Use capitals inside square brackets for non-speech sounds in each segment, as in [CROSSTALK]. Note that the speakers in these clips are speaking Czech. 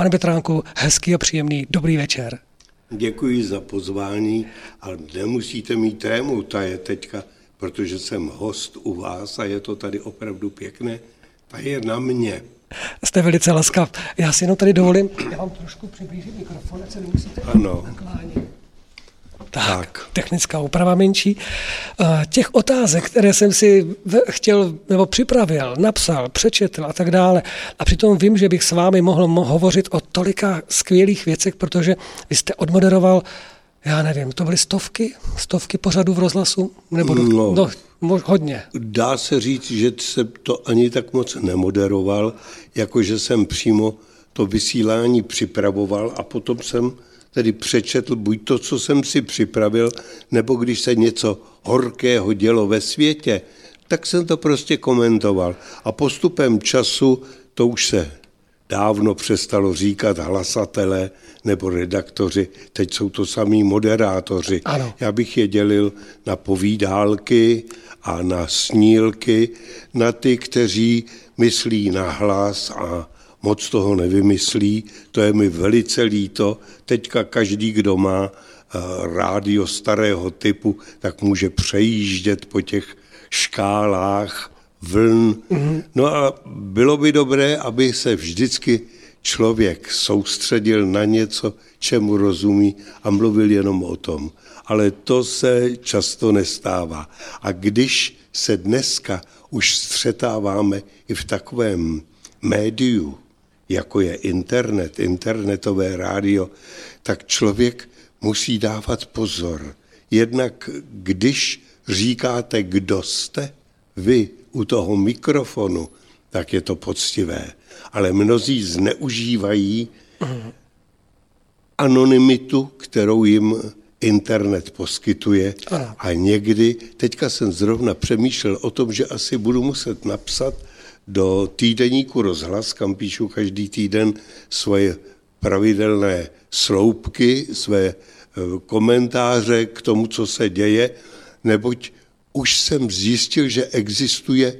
Pane Petránku, hezký a příjemný dobrý večer. Děkuji za pozvání, ale nemusíte mít tému, ta je teďka, protože jsem host u vás a je to tady opravdu pěkné, ta je na mě. Jste velice laskav. Já si jenom tady dovolím, já vám trošku přiblížím mikrofon, ať se nemusíte Ano. naklánit. Tak, tak, technická úprava menší. Těch otázek, které jsem si chtěl nebo připravil, napsal, přečetl a tak dále, a přitom vím, že bych s vámi mohl hovořit o tolika skvělých věcech, protože vy jste odmoderoval, já nevím, to byly stovky, stovky pořadů v rozhlasu? Nebo do, no, do, hodně. Dá se říct, že jsem to ani tak moc nemoderoval, jakože jsem přímo to vysílání připravoval a potom jsem tedy přečetl buď to, co jsem si připravil, nebo když se něco horkého dělo ve světě, tak jsem to prostě komentoval. A postupem času to už se dávno přestalo říkat hlasatele nebo redaktoři, teď jsou to samý moderátoři. Ano. Já bych je dělil na povídálky a na snílky, na ty, kteří myslí na hlas a moc toho nevymyslí, to je mi velice líto. Teďka každý, kdo má eh, rádio starého typu, tak může přejíždět po těch škálách vln. No a bylo by dobré, aby se vždycky člověk soustředil na něco, čemu rozumí a mluvil jenom o tom. Ale to se často nestává. A když se dneska už střetáváme i v takovém médiu, jako je internet, internetové rádio, tak člověk musí dávat pozor. Jednak když říkáte, kdo jste, vy u toho mikrofonu, tak je to poctivé. Ale mnozí zneužívají anonymitu, kterou jim internet poskytuje. A někdy, teďka jsem zrovna přemýšlel o tom, že asi budu muset napsat do týdeníku Rozhlas, kam píšu každý týden svoje pravidelné sloupky, své e, komentáře k tomu, co se děje, neboť už jsem zjistil, že existuje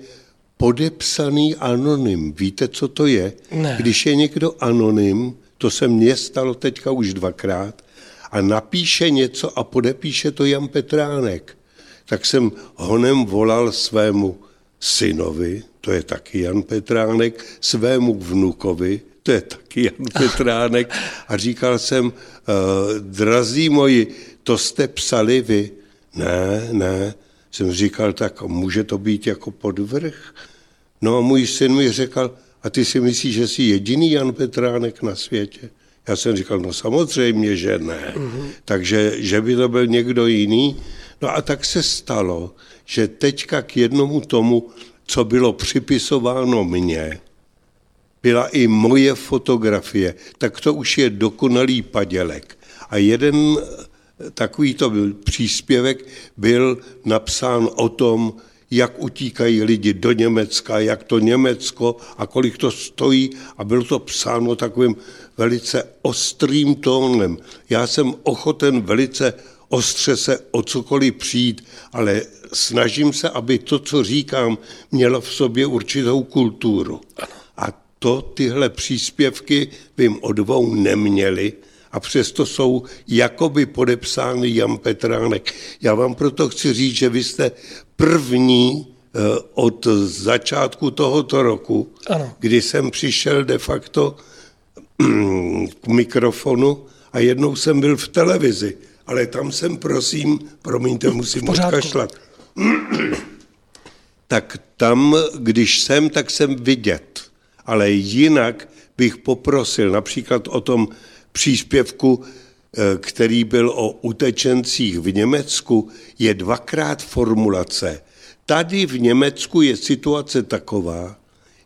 podepsaný anonym. Víte, co to je? Ne. Když je někdo anonym, to se mně stalo teďka už dvakrát, a napíše něco a podepíše to Jan Petránek, tak jsem honem volal svému synovi, to je taky Jan Petránek, svému vnukovi, to je taky Jan [LAUGHS] Petránek, a říkal jsem, uh, drazí moji, to jste psali vy? Ne, ne. Jsem říkal, tak může to být jako podvrh? No a můj syn mi řekl, a ty si myslíš, že jsi jediný Jan Petránek na světě? Já jsem říkal, no samozřejmě, že ne. Mm-hmm. Takže, že by to byl někdo jiný. No a tak se stalo, že teďka k jednomu tomu co bylo připisováno mně, byla i moje fotografie, tak to už je dokonalý padělek. A jeden takovýto příspěvek byl napsán o tom, jak utíkají lidi do Německa, jak to Německo a kolik to stojí a bylo to psáno takovým velice ostrým tónem. Já jsem ochoten velice ostře se o cokoliv přijít, ale snažím se, aby to, co říkám, mělo v sobě určitou kulturu. A to tyhle příspěvky vím o dvou neměli a přesto jsou jakoby podepsány Jan Petránek. Já vám proto chci říct, že vy jste první eh, od začátku tohoto roku, ano. kdy jsem přišel de facto [CLEARS THROAT] k mikrofonu a jednou jsem byl v televizi, ale tam jsem, prosím, promiňte, musím odkašlat [CLEARS THROAT] tak tam, když jsem, tak jsem vidět. Ale jinak bych poprosil například o tom příspěvku, eh, který byl o utečencích v Německu, je dvakrát formulace. Tady v Německu je situace taková,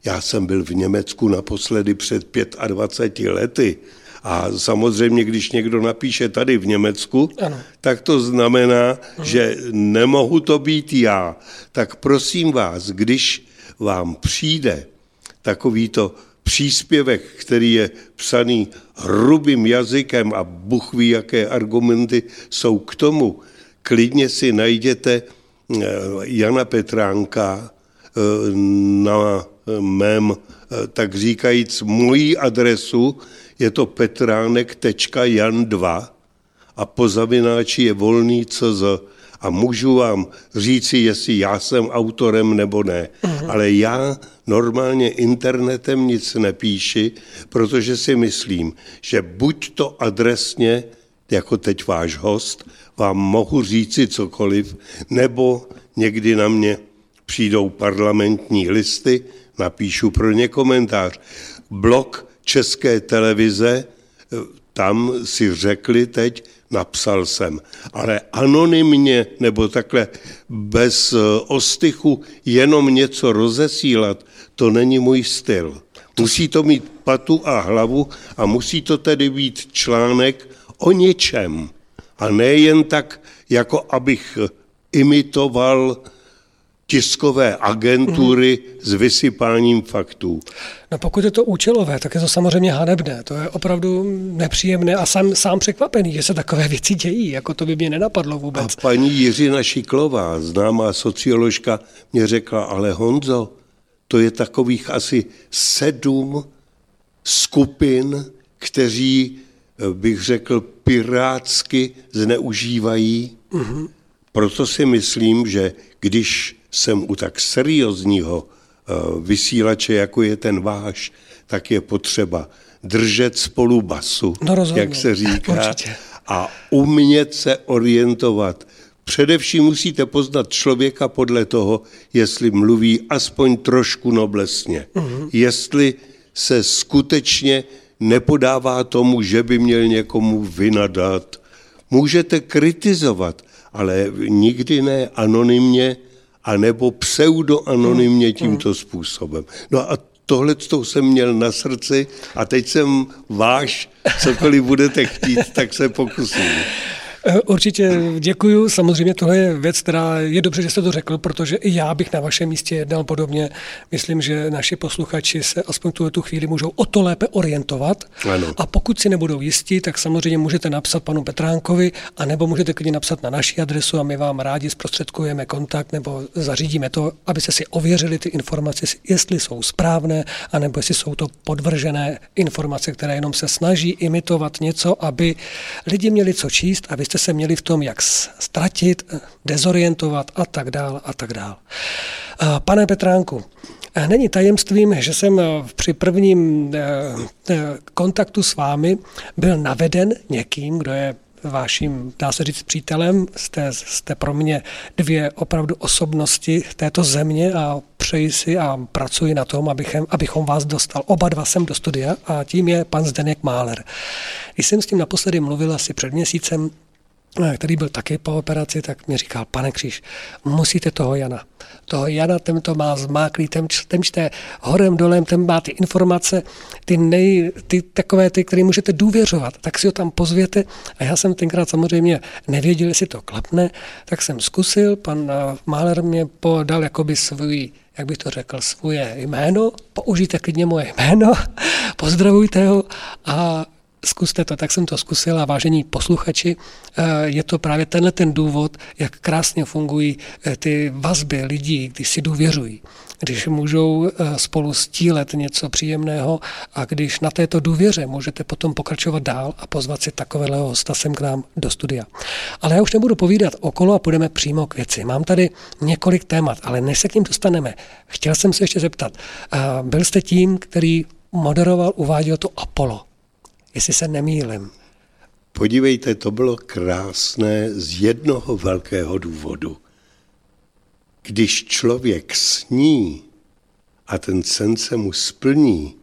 já jsem byl v Německu naposledy před 25 lety, a samozřejmě, když někdo napíše tady v Německu, ano. tak to znamená, ano. že nemohu to být já. Tak prosím vás, když vám přijde takovýto příspěvek, který je psaný hrubým jazykem a Bůh ví, jaké argumenty jsou k tomu, klidně si najděte eh, Jana Petránka eh, na mém, eh, tak říkajíc, mojí adresu, je to petránek.jan2 a po zavináči je volný CZ. A můžu vám říci, jestli já jsem autorem nebo ne. Uh-huh. Ale já normálně internetem nic nepíši, protože si myslím, že buď to adresně, jako teď váš host, vám mohu říci cokoliv, nebo někdy na mě přijdou parlamentní listy, napíšu pro ně komentář. Blok České televize, tam si řekli teď, napsal jsem. Ale anonymně nebo takhle bez eh, ostychu jenom něco rozesílat, to není můj styl. Musí to mít patu a hlavu a musí to tedy být článek o něčem. A ne jen tak, jako abych imitoval tiskové agentury mm. s vysypáním faktů. No pokud je to účelové, tak je to samozřejmě hanebné. To je opravdu nepříjemné a sám, sám překvapený, že se takové věci dějí, jako to by mě nenapadlo vůbec. A paní Jiřina Šiklová, známá socioložka, mě řekla, ale Honzo, to je takových asi sedm skupin, kteří, eh, bych řekl, pirátsky zneužívají. Mm-hmm. Proto si myslím, že když jsem u tak seriózního eh, vysílače, jako je ten váš, tak je potřeba držet spolu basu, no jak se říká, Určitě. a umět se orientovat. Především musíte poznat člověka podle toho, jestli mluví aspoň trošku noblesně, uh-huh. jestli se skutečně nepodává tomu, že by měl někomu vynadat. Můžete kritizovat, ale nikdy ne anonymně anebo pseudoanonymně hmm. tímto způsobem. No a tohle jsem měl na srdci a teď jsem váš, cokoliv budete chtít, tak se pokusím. Eh, určitě děkuju. Samozřejmě tohle je věc, která je dobře, že jste to řekl, protože i já bych na vašem místě jednal podobně. Myslím, že naši posluchači se aspoň tu, tu chvíli můžou o to lépe orientovat. Ano. A pokud si nebudou jistí, tak samozřejmě můžete napsat panu Petránkovi, anebo můžete klidně napsat na naši adresu a my vám rádi zprostředkujeme kontakt nebo zařídíme to, abyste si ověřili ty informace, jestli jsou správné, anebo jestli jsou to podvržené informace, které jenom se snaží imitovat něco, aby lidi měli co číst, abyste jste se měli v tom, jak ztratit, dezorientovat a tak dále a tak dále. Pane Petránku, Není tajemstvím, že jsem při prvním eh, eh, kontaktu s vámi byl naveden někým, kdo je vaším, dá se říct, přítelem. Jste, jste pro mě dvě opravdu osobnosti této země a přeji si a pracuji na tom, abychom, abychom vás dostal oba dva sem do studia a tím je pan Zdeněk Máler. Když jsem s tím naposledy mluvil asi před měsícem, který byl taky po operaci, tak mi říkal, pane Kříž, musíte toho Jana. Toho Jana, ten to má zmáklý, ten, ten čte horem dolem, ten má ty informace, ty, nej, ty takové, ty, které můžete důvěřovat, tak si ho tam pozvěte. A já jsem tenkrát samozřejmě nevěděl, jestli to klapne, tak jsem zkusil, pan eh, Máler mě podal jakoby svůj jak bych to řekl, svoje jméno, použijte klidně moje jméno, [LAUGHS] pozdravujte ho a zkuste to, tak jsem to zkusil a vážení posluchači, eh, je to právě tenhle ten důvod, jak krásně fungují eh, ty vazby lidí, když si důvěřují, když můžou eh, spolu stílet něco příjemného a když na této důvěře můžete potom pokračovat dál a pozvat si takového hosta sem k nám do studia. Ale já už nebudu povídat okolo a půjdeme přímo k věci. Mám tady několik témat, ale než se k ním dostaneme, chtěl jsem se ještě zeptat, byl jste tím, který moderoval, uváděl to Apollo jestli se nemýlim. Podívejte, to bylo krásné z jednoho velkého důvodu. Když člověk sní a ten sen se mu splní,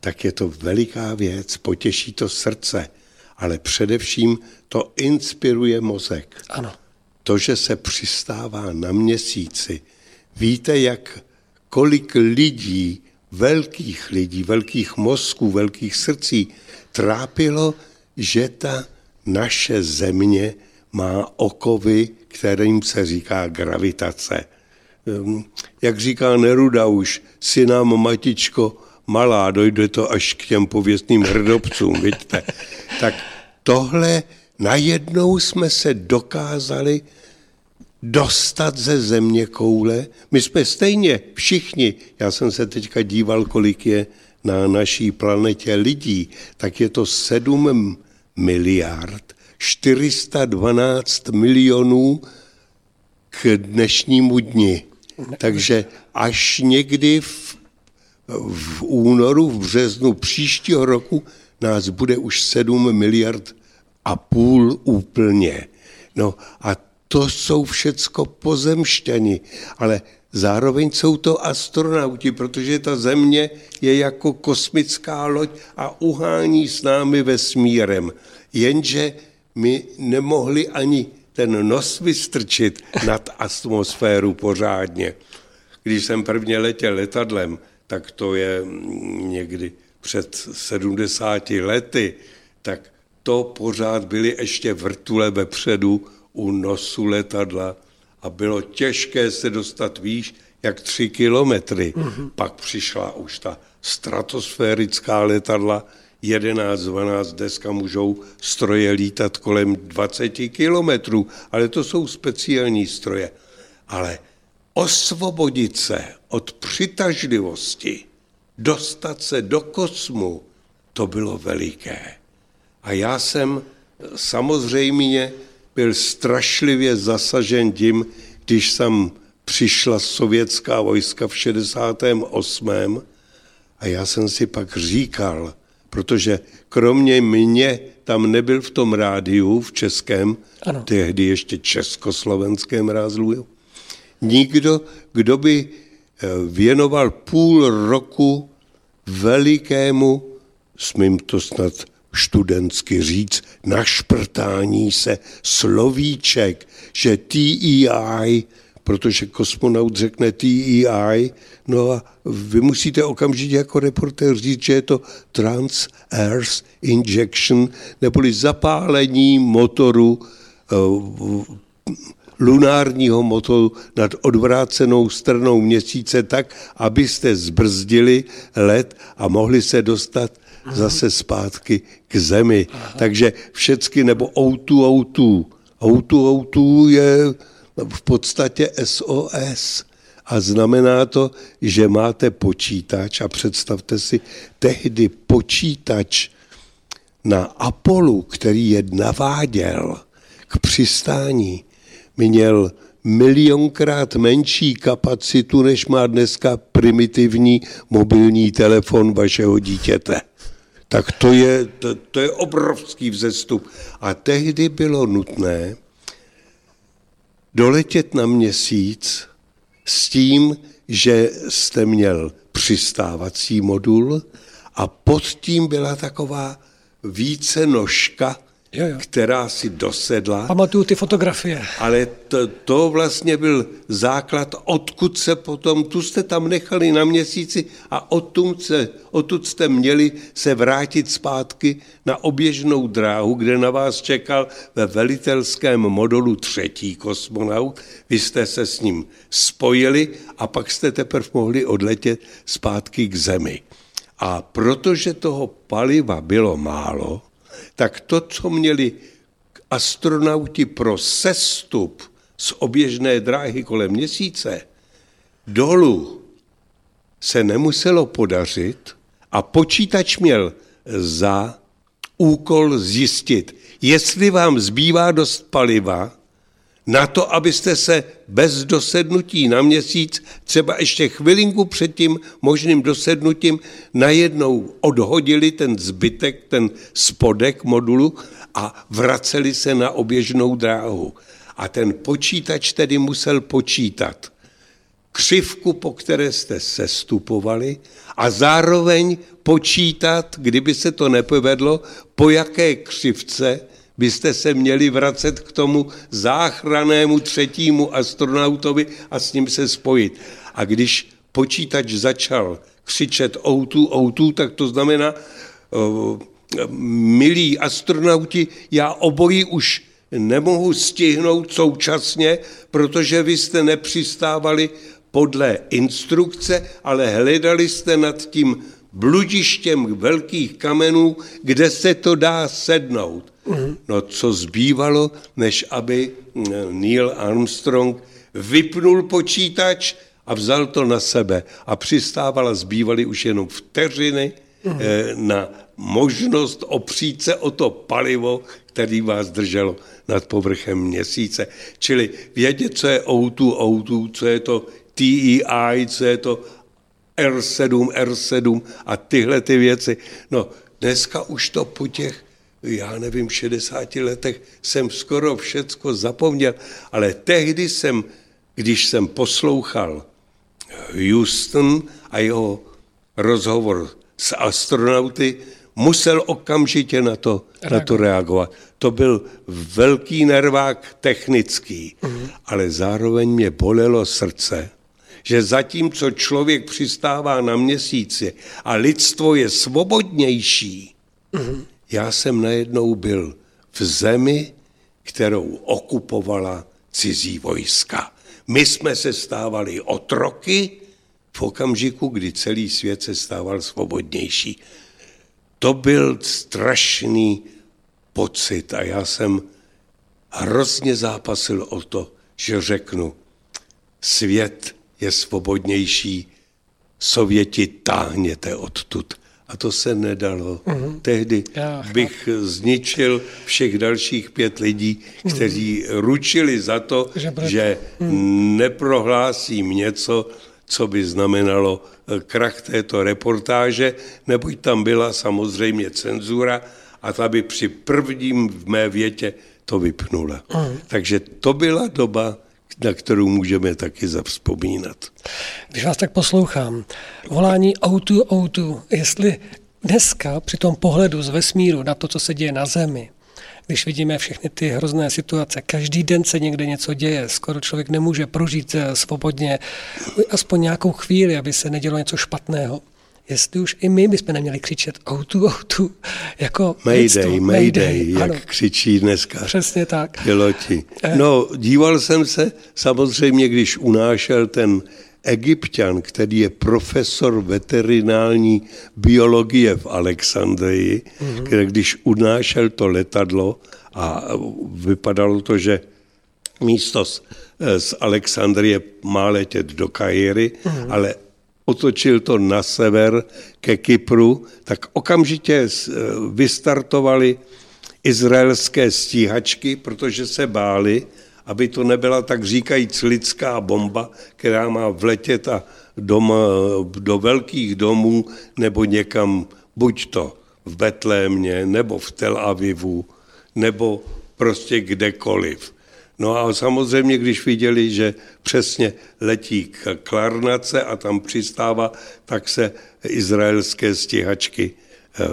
tak je to veliká věc, potěší to srdce, ale především to inspiruje mozek. Ano. To, že se přistává na měsíci, víte, jak kolik lidí, velkých lidí, velkých mozků, velkých srdcí trápilo, že ta naše země má okovy, kterým se říká gravitace. Ehm, jak říká Neruda už, si nám matičko malá, dojde to až k těm pověstným hrdobcům, vidíte. Tak tohle najednou jsme se dokázali dostat ze země koule. My jsme stejně všichni, já jsem se teďka díval, kolik je na naší planetě lidí, tak je to 7 miliard 412 milionů k dnešnímu dni. Takže až někdy v, v únoru, v březnu příštího roku nás bude už 7 miliard a půl úplně. No a to jsou všecko pozemšťani, ale zároveň jsou to astronauti, protože ta země je jako kosmická loď a uhání s námi vesmírem. Jenže my nemohli ani ten nos vystrčit nad atmosféru pořádně. Když jsem prvně letěl letadlem, tak to je někdy před 70 lety, tak to pořád byly ještě vrtule vepředu u nosu letadla a bylo těžké se dostat výš jak tři kilometry. Mm-hmm. Pak přišla už ta stratosférická letadla, 11, 12 deska můžou stroje lítat kolem 20 kilometrů, ale to jsou speciální stroje. Ale osvobodit se od přitažlivosti, dostat se do kosmu, to bylo veliké. A já jsem samozřejmě byl strašlivě zasažen tím, když jsem přišla sovětská vojska v 68. A já jsem si pak říkal, protože kromě mě tam nebyl v tom rádiu v českém, ano. tehdy ještě československém rázlu, nikdo, kdo by eh, věnoval půl roku velikému, smím to snad študentsky říct, našprtání se slovíček, že TEI protože kosmonaut řekne TEI, no a vy musíte okamžitě jako reportér říct, že je to Trans-Earth Injection, neboli zapálení motoru uh, lunárního motoru nad odvrácenou stranou měsíce tak, abyste zbrzdili let a mohli se dostat. Zase zpátky k zemi. Aha. Takže všecky, nebo O2, O2. O2, O2 je v podstatě SOS. A znamená to, že máte počítač a představte si, tehdy počítač na Apollu, který je naváděl k přistání, měl milionkrát menší kapacitu, než má dneska primitivní mobilní telefon vašeho dítěte. Tak to je, to, to je obrovský vzestup. A tehdy bylo nutné, doletět na měsíc s tím, že jste měl přistávací modul a pod tím byla taková více nožka, jo, jo. která si dosedla. Pamatuju ty fotografie. Ale to, to vlastně byl základ, odkud se potom, tu jste tam nechali na měsíci a odtud, se, odtud jste měli se vrátit zpátky na oběžnou dráhu, kde na vás čekal ve velitelském modulu třetí kosmonaut. Vy jste se s ním spojili a pak jste teprve mohli odletět zpátky k Zemi. A protože toho paliva bylo málo, tak to, co měli astronauti pro sestup z oběžné dráhy kolem měsíce, dolů se nemuselo podařit a počítač měl za úkol zjistit, jestli vám zbývá dost paliva na to, abyste se bez dosednutí na měsíc, třeba ještě chvilinku před tím možným dosednutím, najednou odhodili ten zbytek, ten spodek modulu a vraceli se na oběžnou dráhu. A ten počítač tedy musel počítat křivku, po které jste sestupovali a zároveň počítat, kdyby se to nepovedlo, po jaké křivce byste se měli vracet k tomu záchranému třetímu astronautovi a s ním se spojit. A když počítač začal křičet O2, O2, tak to znamená, uh, milí astronauti, já obojí už nemohu stihnout současně, protože vy jste nepřistávali podle instrukce, ale hledali jste nad tím bludištěm velkých kamenů, kde se to dá sednout. No co zbývalo, než aby mm, Neil Armstrong vypnul počítač a vzal to na sebe a přistával a zbývaly už jenom vteřiny mm. na možnost opřít se o to palivo, který vás drželo nad povrchem měsíce. Čili vědět, co je O2, O2, co je to TEI, co je to R7, R7 a tyhle ty věci. No, dneska už to po těch, já nevím, 60 letech jsem skoro všecko zapomněl, ale tehdy jsem, když jsem poslouchal Houston a jeho rozhovor s astronauty, musel okamžitě na to, na to reagovat. To byl velký nervák technický, mm. ale zároveň mě bolelo srdce, že zatímco člověk přistává na měsíci a lidstvo je svobodnější, mm. Já jsem najednou byl v zemi, kterou okupovala cizí vojska. My jsme se stávali otroky v okamžiku, kdy celý svět se stával svobodnější. To byl strašný pocit a já jsem hrozně zápasil o to, že řeknu, svět je svobodnější, Sověti táhněte odtud. A to se nedalo. Mm-hmm. Tehdy Já, bych zničil všech dalších pět lidí, kteří mm-hmm. ručili za to, že, bude... že mm. neprohlásím něco, co by znamenalo eh, krach této reportáže, neboť tam byla samozřejmě cenzura a ta by při prvním v mé větě to vypnula. Mm. Takže to byla doba, na kterou můžeme taky zavzpomínat. Když vás tak poslouchám, volání autu, autu, jestli dneska při tom pohledu z vesmíru na to, co se děje na Zemi, když vidíme všechny ty hrozné situace, každý den se někde něco děje, skoro člověk nemůže prožít eh, svobodně aspoň nějakou chvíli, aby se nedělo něco špatného jestli už i my bychom neměli křičet outu, outu, jako Mayday, lidstvo, mayday, mayday, jak ano. křičí dneska Přesně tak. piloti. Eh. No, díval jsem se samozřejmě, když unášel ten egyptian, který je profesor veterinální biologie v Alexandrii, mm-hmm. kde když unášel to letadlo a vypadalo to, že místo z, z Alexandrie má letět do Kairy, mm-hmm. ale otočil to na sever ke Kypru, tak okamžitě vystartovali izraelské stíhačky, protože se báli, aby to nebyla tak říkajíc lidská bomba, která má vletět a doma, do velkých domů nebo někam, buď to v Betlémě, nebo v Tel Avivu, nebo prostě kdekoliv. No a samozřejmě, když viděli, že přesně letí k Klarnace a tam přistává, tak se izraelské stíhačky eh,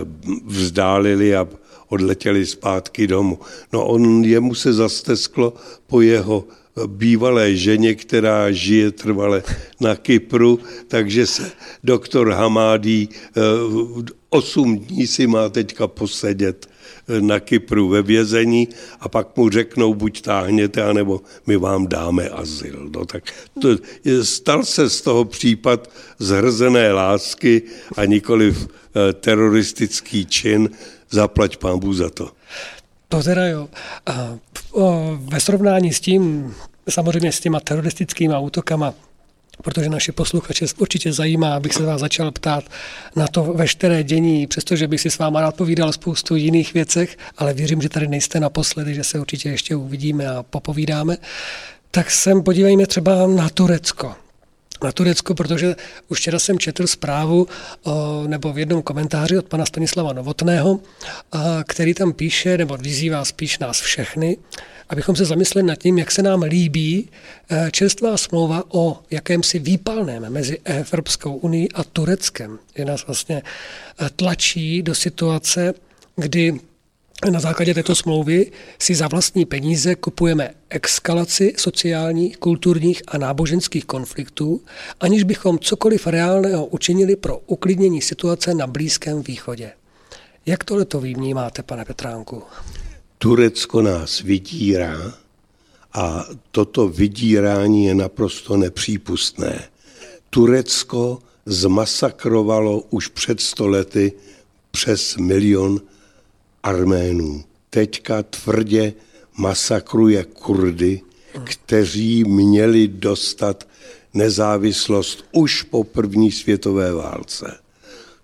vzdálili a odletěli zpátky domů. No on jemu se zastesklo po jeho bývalé ženě, která žije trvale na Kypru, takže se doktor Hamádí 8 eh, dní si má teďka posedět eh, na Kypru ve vězení a pak mu řeknou, buď táhněte, anebo my vám dáme azyl. No, tak to, stal se z toho případ zhrzené lásky a nikoliv eh, teroristický čin, zaplať pán Bůh za to. To teda jo. A ve srovnání s tím, samozřejmě s těma teroristickými útokama, protože naše posluchače určitě zajímá, abych se vás začal ptát na to veškeré dění, přestože bych si s váma rád povídal spoustu jiných věcech, ale věřím, že tady nejste naposledy, že se určitě ještě uvidíme a popovídáme. Tak sem podívejme třeba na Turecko na Turecko, protože už včera jsem četl zprávu nebo v jednom komentáři od pana Stanislava Novotného, který tam píše, nebo vyzývá spíš nás všechny, abychom se zamysleli nad tím, jak se nám líbí e, čerstvá smlouva o jakémsi výpalném mezi Evropskou unii a Tureckem. Je nás vlastně tlačí do situace, kdy na základě této smlouvy si za vlastní peníze kupujeme eskalaci sociálních, kulturních a náboženských konfliktů, aniž bychom cokoliv reálného učinili pro uklidnění situace na Blízkém východě. Jak tohle to vnímáte, pane Petránku? Turecko nás vydírá a toto vydírání je naprosto nepřípustné. Turecko zmasakrovalo už před stolety přes milion Arménů. Teďka tvrdě masakruje Kurdy, kteří měli dostat nezávislost už po první světové válce.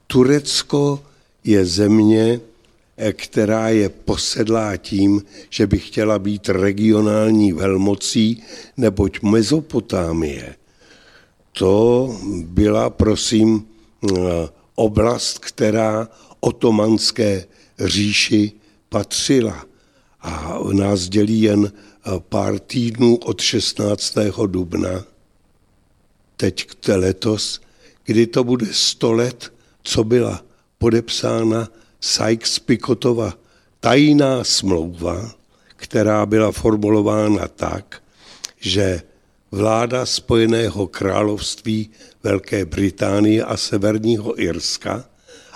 Turecko je země, eh, která je posedlá tím, že by chtěla být regionální velmocí, neboť Mezopotámie to byla, prosím, eh, oblast, která otomanské říši patřila. A nás dělí jen eh, pár týdnů od 16. dubna, teď letos, kdy to bude 100 let, co byla podepsána Sykes-Picotova tajná smlouva, která byla formulována tak, že vláda Spojeného království Velké Británie a Severního Irska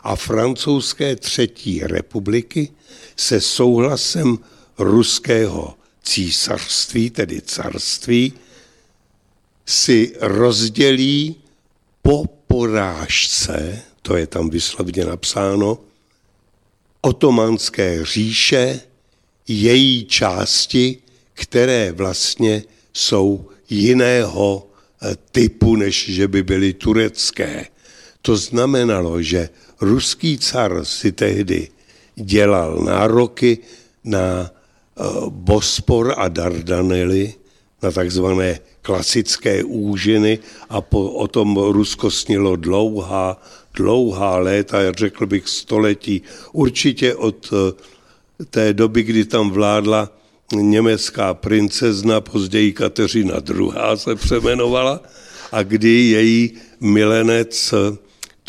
a francouzské třetí republiky se souhlasem ruského císařství, tedy carství, si rozdělí po porážce, to je tam vyslovně napsáno, otomanské říše, její části, které vlastně jsou jiného eh, typu, než že by byly turecké. To znamenalo, že ruský car si tehdy dělal nároky na eh, Bospor a Dardanely, na takzvané klasické úžiny a po, o tom Rusko snilo dlouhá, dlouhá léta, řekl bych století, určitě od eh, té doby, kdy tam vládla německá princezna, později Kateřina II. se přemenovala a kdy její milenec,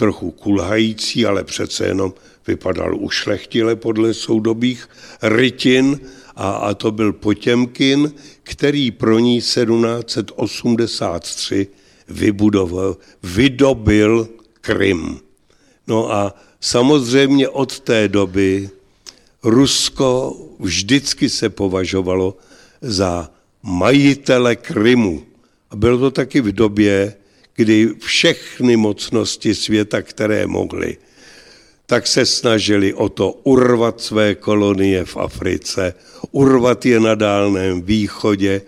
trochu kulhající, ale přece jenom vypadal ušlechtile podle soudobých rytin, a, a to byl Potěmkin, který pro ní 1783 vybudoval, vydobil Krym. No a samozřejmě od té doby Rusko vždycky se považovalo za majitele Krymu. A bylo to taky v době, kdy všechny mocnosti světa, které mohly, tak se snažili o to urvat své kolonie v Africe, urvat je na Dálném východě,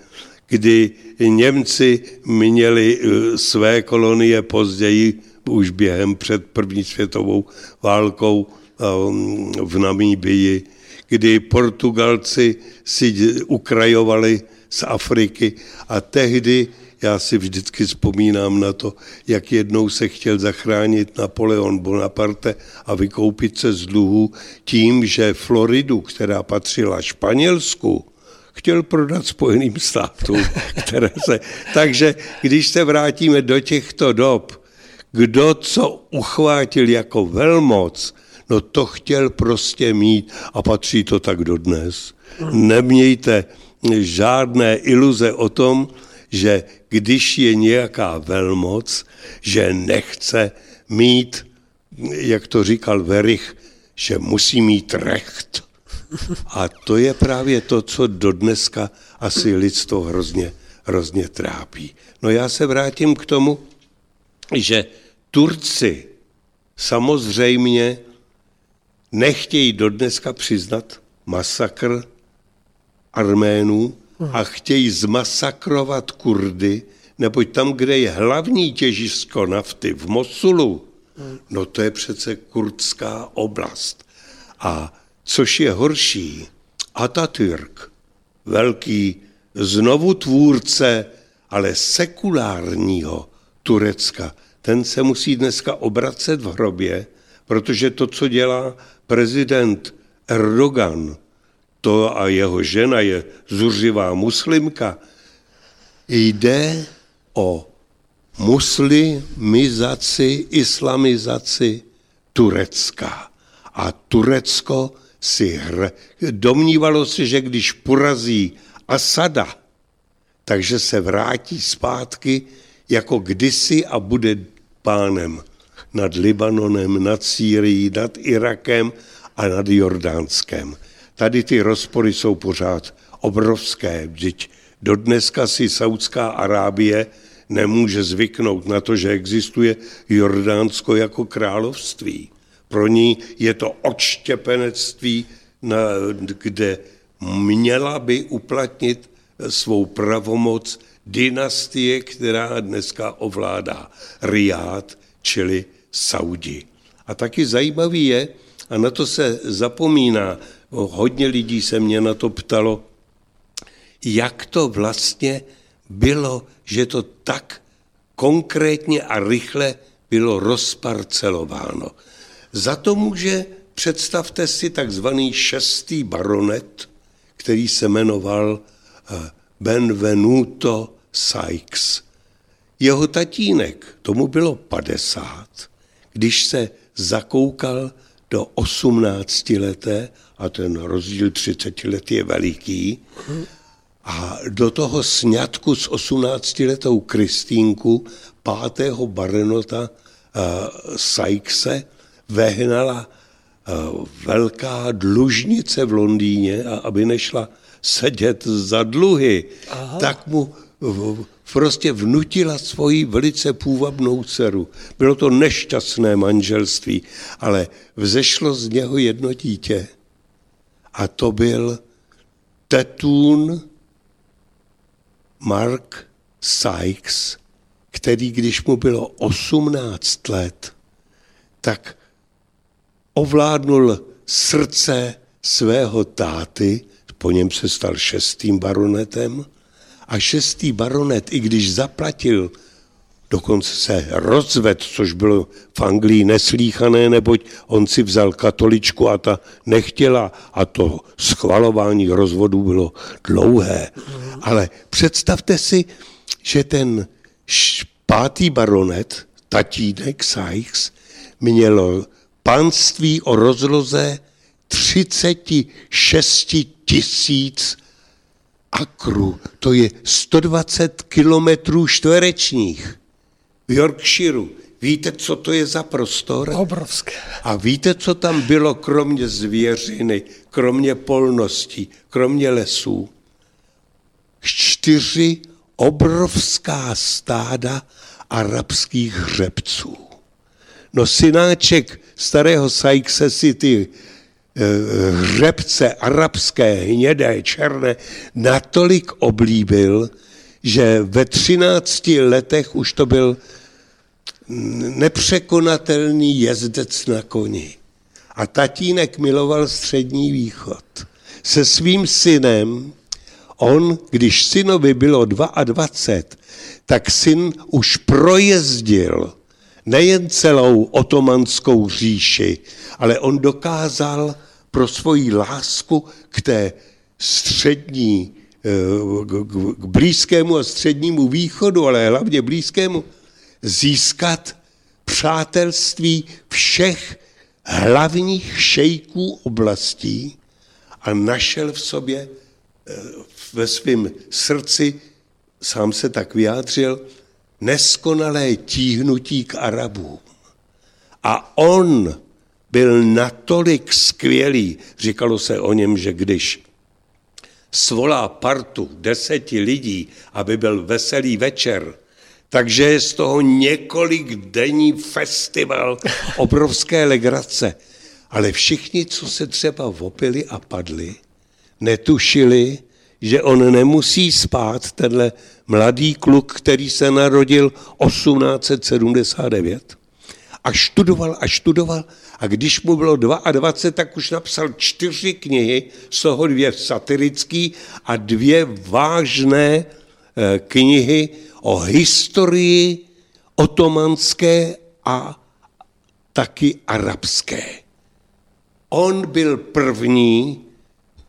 kdy Němci měli eh, své kolonie později, už během před první světovou válkou eh, v Namíbii, kdy Portugalci si ukrajovali z Afriky a tehdy já si vždycky vzpomínám na to, jak jednou se chtěl zachránit Napoleon Bonaparte a vykoupit se z dluhu tím, že Floridu, která patřila Španělsku, chtěl prodat Spojeným státům. [LAUGHS] Které se... Takže když se vrátíme do těchto dob, kdo co uchvátil jako velmoc, no to chtěl prostě mít a patří to tak dodnes. Nemějte žádné iluze o tom, že když je nějaká velmoc, že nechce mít, jak to říkal Verich, že musí mít recht. A to je právě to, co dodneska asi lidstvo hrozně, hrozně trápí. No já se vrátím k tomu, že Turci samozřejmě nechtějí dodneska přiznat masakr Arménů a chtějí zmasakrovat Kurdy, neboť tam, kde je hlavní těžisko nafty v Mosulu, no to je přece kurdská oblast. A což je horší, Atatürk, velký znovu tvůrce, ale sekulárního Turecka, ten se musí dneska obracet v hrobě, protože to, co dělá prezident Erdogan, to a jeho žena je zuřivá muslimka, jde o muslimizaci, islamizaci Turecka. A Turecko si hr... domnívalo se, že když porazí Asada, takže se vrátí zpátky jako kdysi a bude pánem nad Libanonem, nad Sýrií, nad Irakem a nad Jordánskem. Tady ty rozpory jsou pořád obrovské. Vždyť do dneska si Saudská Arábie nemůže zvyknout na to, že existuje Jordánsko jako království. Pro ní je to odštěpenectví, kde měla by uplatnit svou pravomoc dynastie, která dneska ovládá Riad, čili Saudi. A taky zajímavý je, a na to se zapomíná, hodně lidí se mě na to ptalo, jak to vlastně bylo, že to tak konkrétně a rychle bylo rozparcelováno. Za to může, představte si, takzvaný šestý baronet, který se jmenoval eh, Benvenuto Sykes. Jeho tatínek, tomu bylo 50, když se zakoukal do 18 leté, a ten rozdíl 30 let je veliký, a do toho sňatku s 18-letou Kristýnku pátého baronota uh, Sykese vehnala uh, velká dlužnice v Londýně a aby nešla sedět za dluhy, Aha. tak mu prostě vnutila svoji velice půvabnou dceru. Bylo to nešťastné manželství, ale vzešlo z něho jedno dítě a to byl tetůn Mark Sykes, který, když mu bylo 18 let, tak ovládnul srdce svého táty, po něm se stal šestým baronetem, a šestý baronet, i když zaplatil, dokonce se rozved, což bylo v Anglii neslíchané, neboť on si vzal katoličku a ta nechtěla a to schvalování rozvodu bylo dlouhé. Ale představte si, že ten pátý baronet, tatínek Sykes, měl panství o rozloze 36 tisíc akrů. To je 120 kilometrů čtverečních v Yorkshireu. Víte, co to je za prostor? Obrovské. A víte, co tam bylo kromě zvěřiny, kromě polností, kromě lesů? Čtyři obrovská stáda arabských hřebců. No synáček starého Sykese si ty Eh, hřebce arabské, hnědé, černé, natolik oblíbil, že ve 13 letech už to byl nepřekonatelný jezdec na koni. A tatínek miloval střední východ. Se svým synem, on, když synovi bylo 22, tak syn už projezdil nejen celou otomanskou říši, ale on dokázal pro svoji lásku k té střední, eh, k blízkému a střednímu východu, ale hlavně blízkému, získat přátelství všech hlavních šejků oblastí a našel v sobě eh, ve svém srdci, sám se tak vyjádřil, neskonalé tíhnutí k Arabům. A on byl natolik skvělý, říkalo se o něm, že když svolá partu deseti lidí, aby byl veselý večer, takže je z toho několik denní festival, [LAUGHS] obrovské legrace. Ale všichni, co se třeba vopili a padli, netušili, že on nemusí spát, tenhle mladý kluk, který se narodil 1879 a študoval a študoval a když mu bylo 22, tak už napsal čtyři knihy, z toho dvě satirické a dvě vážné eh, knihy o historii otomanské a taky arabské. On byl první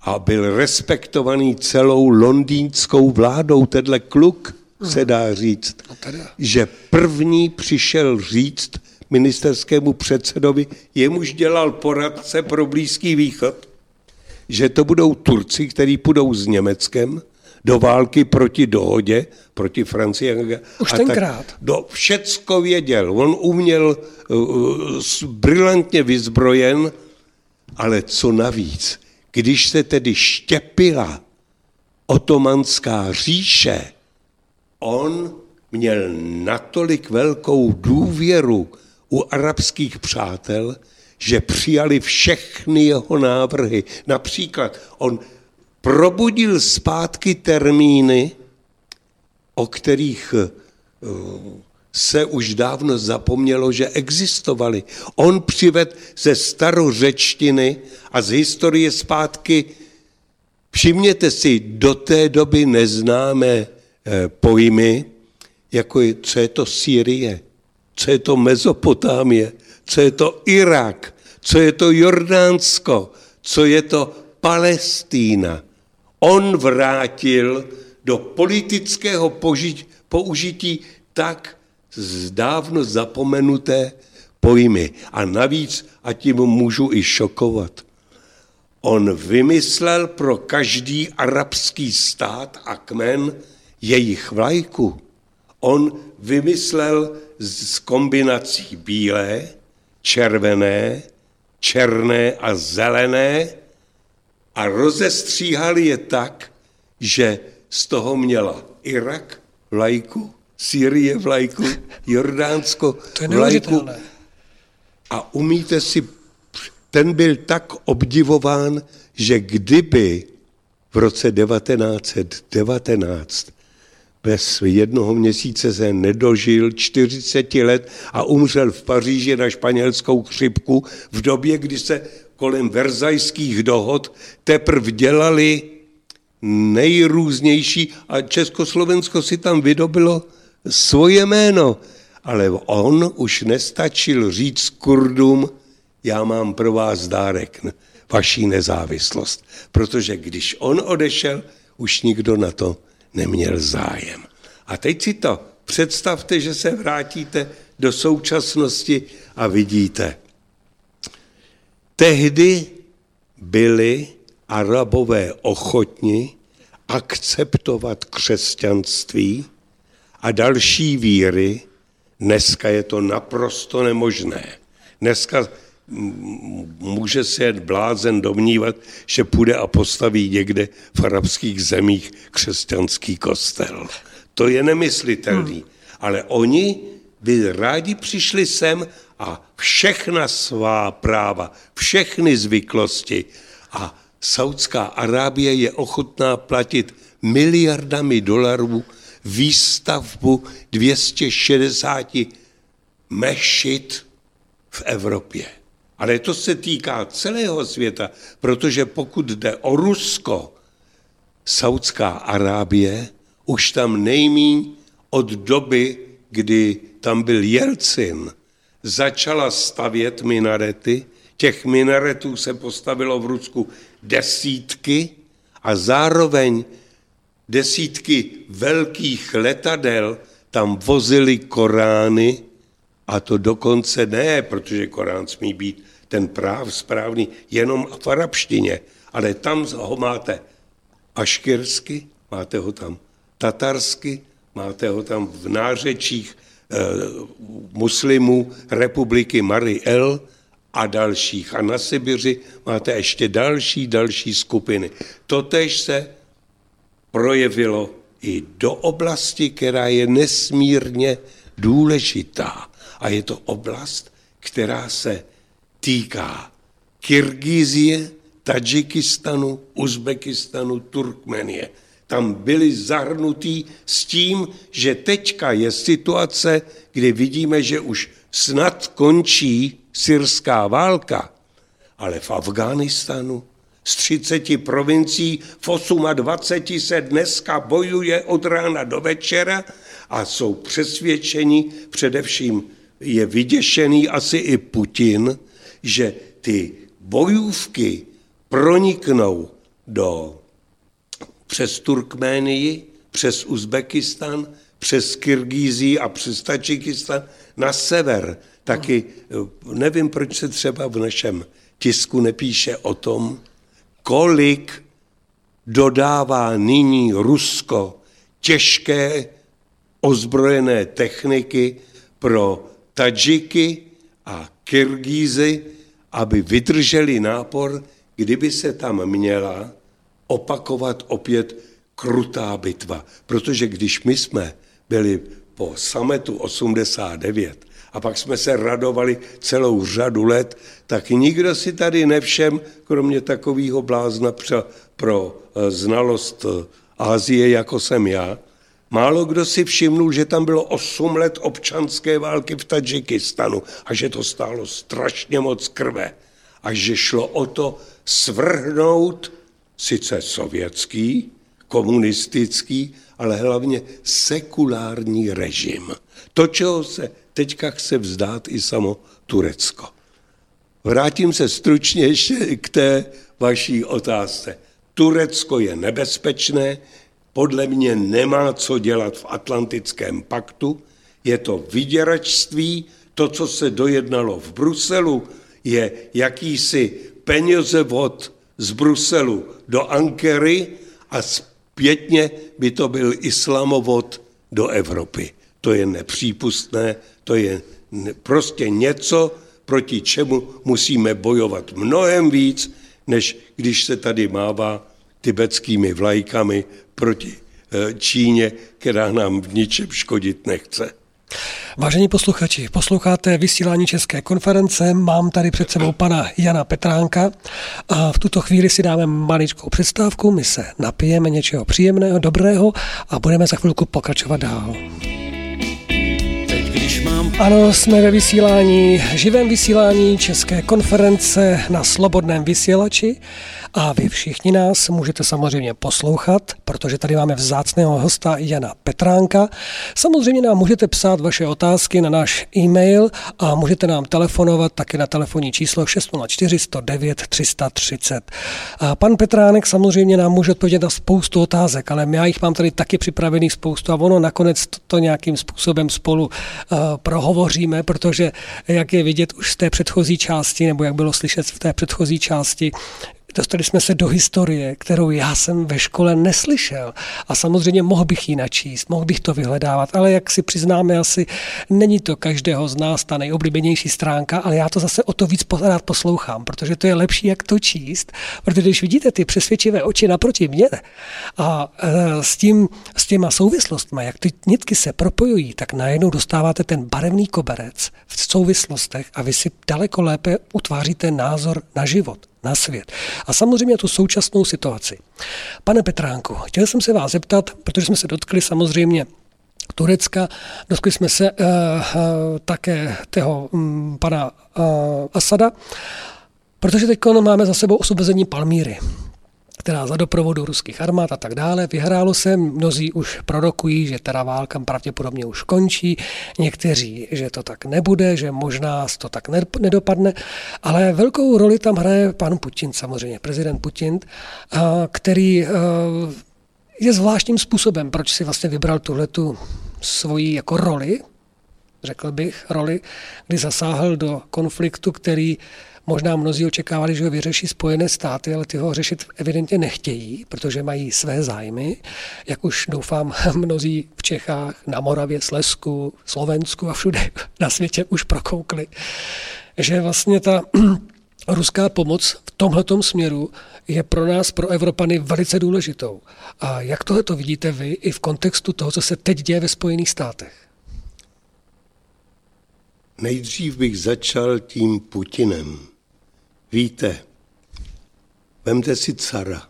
a byl respektovaný celou londýnskou vládou, tenhle kluk, se dá říct, že první přišel říct ministerskému předsedovi, jemuž dělal poradce pro Blízký východ, že to budou Turci, kteří půjdou s Německem do války proti dohodě, proti Francii. Už a tenkrát. Tak do všecko věděl. On uměl uh, brilantně vyzbrojen, ale co navíc, když se tedy štěpila otomanská říše, on měl natolik velkou důvěru u arabských přátel, že přijali všechny jeho návrhy. Například on probudil zpátky termíny o kterých eh, se už dávno zapomnělo, že existovali. On přived ze starořečtiny a z historie zpátky, všimněte si, do té doby neznámé eh, pojmy, jako je, co je to Sýrie, co je to Mezopotámie, co je to Irak, co je to Jordánsko, co je to Palestína. On vrátil do politického použití tak dávno zapomenuté pojmy. A navíc, a tím můžu i šokovat, on vymyslel pro každý arabský stát a kmen jejich vlajku. On vymyslel z kombinací bílé, červené, černé a zelené a rozestříhali je tak, že z toho měla Irak vlajku, Sýrie vlajku, Jordánsko vlajku. A umíte si, ten byl tak obdivován, že kdyby v roce 1919 bez jednoho měsíce se nedožil 40 let a umřel v Paříži na španělskou chřipku v době, kdy se kolem verzajských dohod teprve dělali nejrůznější a Československo si tam vydobilo svoje jméno, ale on už nestačil říct Kurdům, já mám pro vás dárek, vaší nezávislost. Protože když on odešel, už nikdo na to neměl zájem. A teď si to představte, že se vrátíte do současnosti a vidíte. Tehdy byli arabové ochotni akceptovat křesťanství a další víry, dneska je to naprosto nemožné. Dneska může se jen blázen domnívat, že půjde a postaví někde v arabských zemích křesťanský kostel. To je nemyslitelný. Hmm. Ale oni by rádi přišli sem a všechna svá práva, všechny zvyklosti a Saudská Arábie je ochotná platit miliardami dolarů výstavbu 260 mešit v Evropě. Ale to se týká celého světa, protože pokud jde o Rusko, Saudská Arábie už tam nejmíň od doby, kdy tam byl Jelcin, začala stavět minarety. Těch minaretů se postavilo v Rusku desítky a zároveň desítky velkých letadel tam vozili Korány a to dokonce ne, protože Korán smí být ten práv správný jenom v arabštině, ale tam ho máte aškirsky, máte ho tam tatarsky, máte ho tam v nářečích muslimů republiky Mari El a dalších. A na Sibiři máte ještě další, další skupiny. Totež se projevilo i do oblasti, která je nesmírně důležitá. A je to oblast, která se týká Kyrgyzie, Tadžikistanu, Uzbekistanu, Turkmenie. Tam byli zahrnutí s tím, že teďka je situace, kdy vidíme, že už snad končí syrská válka, ale v Afghánistánu z 30 provincií v 28 se dneska bojuje od rána do večera a jsou přesvědčeni, především je vyděšený asi i Putin, že ty bojůvky proniknou do, přes Turkménii, přes Uzbekistan, přes Kyrgyzii a přes Tačikistan na sever. Taky nevím, proč se třeba v našem tisku nepíše o tom, kolik dodává nyní Rusko těžké ozbrojené techniky pro Tadžiky a Kyrgízy, aby vydrželi nápor, kdyby se tam měla opakovat opět krutá bitva. Protože když my jsme byli po sametu 89 a pak jsme se radovali celou řadu let, tak nikdo si tady nevšem, kromě takového blázna pro, pro eh, znalost Ázie, jako jsem já, Málo kdo si všimnul, že tam bylo 8 let občanské války v Tadžikistanu a že to stálo strašně moc krve a že šlo o to svrhnout sice sovětský, komunistický, ale hlavně sekulární režim. To, čeho se teďka chce vzdát i samo Turecko. Vrátím se stručně ještě k té vaší otázce. Turecko je nebezpečné, podle mě nemá co dělat v Atlantickém paktu, je to vyděračství, to, co se dojednalo v Bruselu, je jakýsi penězevod z Bruselu do Ankery a zpětně by to byl islamovod do Evropy. To je nepřípustné, to je prostě něco, proti čemu musíme bojovat mnohem víc, než když se tady mává tibetskými vlajkami proti eh, Číně, která nám v ničem škodit nechce. Vážení posluchači, posloucháte vysílání České konference, mám tady před sebou pana Jana Petránka a v tuto chvíli si dáme maličkou přestávku, my se napijeme něčeho příjemného, dobrého a budeme za chvilku pokračovat dál. Ano, jsme ve vysílání, živém vysílání České konference na Slobodném vysílači a vy všichni nás můžete samozřejmě poslouchat, protože tady máme vzácného hosta Jana Petránka. Samozřejmě nám můžete psát vaše otázky na náš e-mail a můžete nám telefonovat taky na telefonní číslo 604 109 330. A pan Petránek samozřejmě nám může odpovědět na spoustu otázek, ale já jich mám tady taky připravených spoustu a ono nakonec to, to nějakým způsobem spolu uh, prohovoříme, protože jak je vidět už z té předchozí části, nebo jak bylo slyšet v té předchozí části, Dostali jsme se do historie, kterou já jsem ve škole neslyšel. A samozřejmě mohl bych ji načíst, mohl bych to vyhledávat, ale jak si přiznáme, asi není to každého z nás ta nejoblíbenější stránka, ale já to zase o to víc rád poslouchám, protože to je lepší, jak to číst, protože když vidíte ty přesvědčivé oči naproti mě a e, s, tím, s těma souvislostmi, jak ty nitky se propojují, tak najednou dostáváte ten barevný koberec v souvislostech a vy si daleko lépe utváříte názor na život na svět. A samozřejmě tu současnou situaci. Pane Petránku, chtěl jsem se vás zeptat, protože jsme se dotkli samozřejmě Turecka. Dotkli jsme se uh, uh, také toho um, pana uh, Asada, protože teď máme za sebou osvobození Palmíry která za doprovodu ruských armád a tak dále. Vyhrálo se, mnozí už prorokují, že teda válka pravděpodobně už končí, někteří, že to tak nebude, že možná to tak nedopadne, ale velkou roli tam hraje pan Putin samozřejmě, prezident Putin, který je zvláštním způsobem, proč si vlastně vybral tuhletu svoji jako roli, řekl bych, roli, kdy zasáhl do konfliktu, který Možná mnozí očekávali, že ho vyřeší Spojené státy, ale ty ho řešit evidentně nechtějí, protože mají své zájmy, jak už doufám [LAUGHS] mnozí v Čechách, na Moravě, Slesku, Slovensku a všude [LAUGHS] na světě už prokoukli, že vlastně ta [CLEARS THROAT] ruská pomoc v tomhletom směru je pro nás, pro Evropany, velice důležitou. A jak tohle to vidíte vy i v kontextu toho, co se teď děje ve Spojených státech? Nejdřív bych začal tím Putinem. Víte, vemte si cara,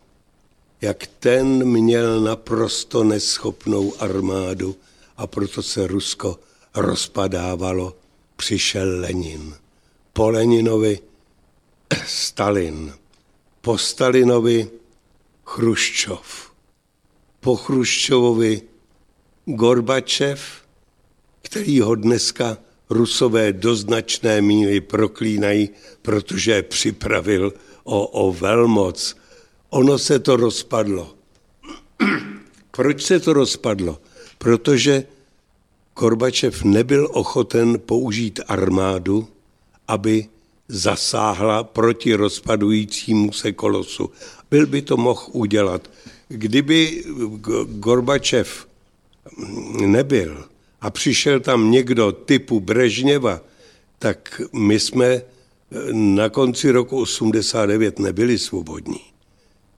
jak ten měl naprosto neschopnou armádu a proto se Rusko rozpadávalo, přišel Lenin. Po Leninovi [CLEARS THROAT] Stalin, po Stalinovi Chruščov, po Chruščovovi Gorbačev, který ho dneska Rusové do značné míry proklínají, protože připravil o, o velmoc. Ono se to rozpadlo. [CLEARS THROAT] Proč se to rozpadlo? Protože Korbačev nebyl ochoten použít armádu, aby zasáhla proti rozpadujícímu se kolosu. Byl by to mohl udělat. Kdyby Gorbačev nebyl, a přišel tam někdo typu Brežněva, tak my jsme eh, na konci roku 89 nebyli svobodní.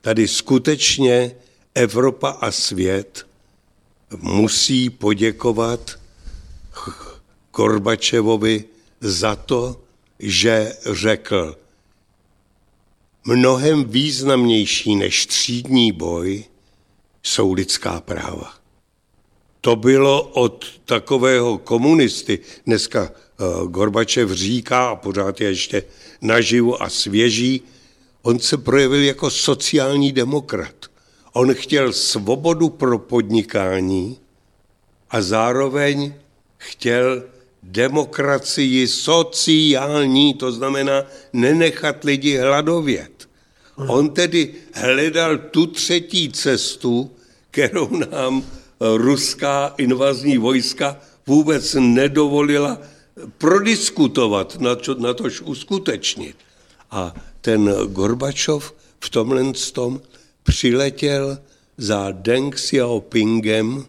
Tady skutečně Evropa a svět musí poděkovat Gorbačevovi za to, že řekl, mnohem významnější než třídní boj jsou lidská práva. To bylo od takového komunisty. Dneska uh, Gorbačev říká, a pořád je ještě naživu a svěží, on se projevil jako sociální demokrat. On chtěl svobodu pro podnikání a zároveň chtěl demokracii sociální, to znamená nenechat lidi hladovět. On tedy hledal tu třetí cestu, kterou nám ruská invazní vojska vůbec nedovolila prodiskutovat, na, to, na tož uskutečnit. A ten Gorbačov v tomhle tom přiletěl za Deng Xiaopingem,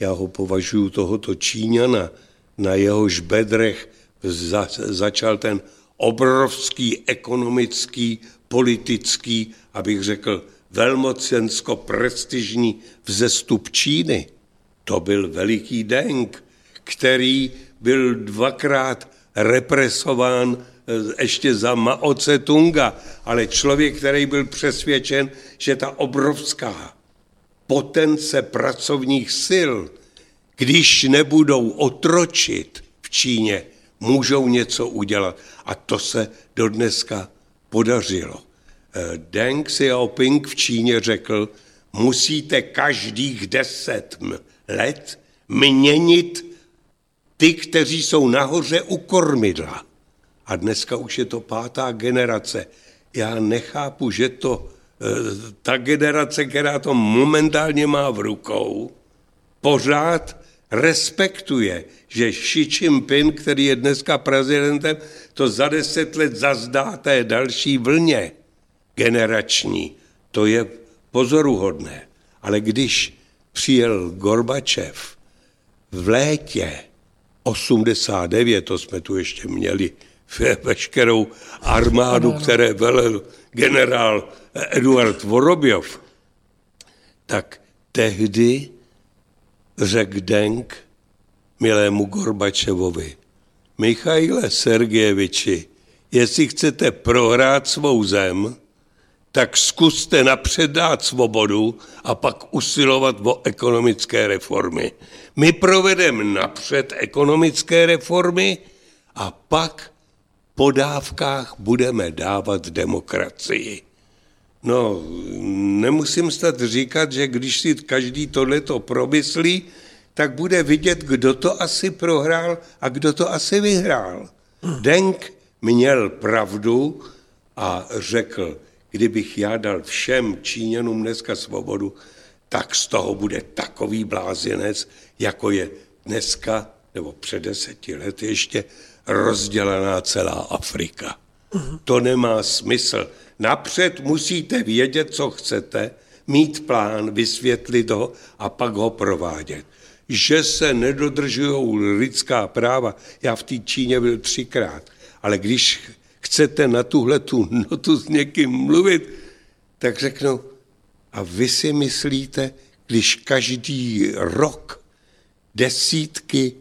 já ho považuji tohoto Číňana, na jehož bedrech za, začal ten obrovský ekonomický, politický, abych řekl, velmocensko-prestižní vzestup Číny. To byl veliký Deng, který byl dvakrát represován eh, ještě za Mao Tse-tunga, ale člověk, který byl přesvědčen, že ta obrovská potence pracovních sil, když nebudou otročit v Číně, můžou něco udělat. A to se do dneska podařilo. Eh, Deng Xiaoping v Číně řekl, musíte každých deset let měnit ty, kteří jsou nahoře u kormidla. A dneska už je to pátá generace. Já nechápu, že to eh, ta generace, která to momentálně má v rukou, pořád respektuje, že Xi Jinping, který je dneska prezidentem, to za deset let zazdá té další vlně generační. To je pozoruhodné. Ale když přijel Gorbačev v létě 89, to jsme tu ještě měli [LAUGHS] veškerou armádu, které velel generál Eduard Vorobjov, tak tehdy řekl Denk milému Gorbačevovi, Michaile Sergejeviči, jestli chcete prohrát svou zem, tak zkuste napřed dát svobodu a pak usilovat o ekonomické reformy. My provedeme napřed ekonomické reformy a pak po dávkách budeme dávat demokracii. No, nemusím snad říkat, že když si každý tohleto promyslí, tak bude vidět, kdo to asi prohrál a kdo to asi vyhrál. Denk měl pravdu a řekl, kdybych já dal všem Číňanům dneska svobodu, tak z toho bude takový blázinec, jako je dneska, nebo před deseti let ještě, rozdělená celá Afrika. To nemá smysl. Napřed musíte vědět, co chcete, mít plán, vysvětlit ho a pak ho provádět. Že se nedodržují lidská práva, já v té Číně byl třikrát, ale když chcete na tuhle tu notu s někým mluvit, tak řeknou, a vy si myslíte, když každý rok desítky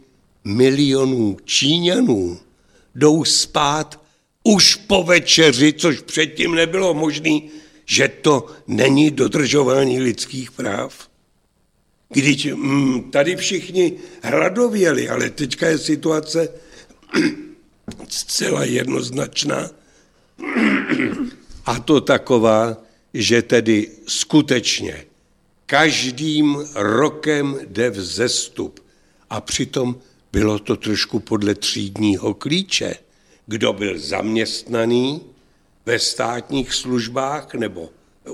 milionů Číňanů jdou spát už po večeři, což předtím nebylo možné, že to není dodržování lidských práv. Když mm, tady všichni hladověli, ale teďka je situace zcela jednoznačná. A to taková, že tedy skutečně každým rokem jde vzestup. A přitom bylo to trošku podle třídního klíče. Kdo byl zaměstnaný ve státních službách nebo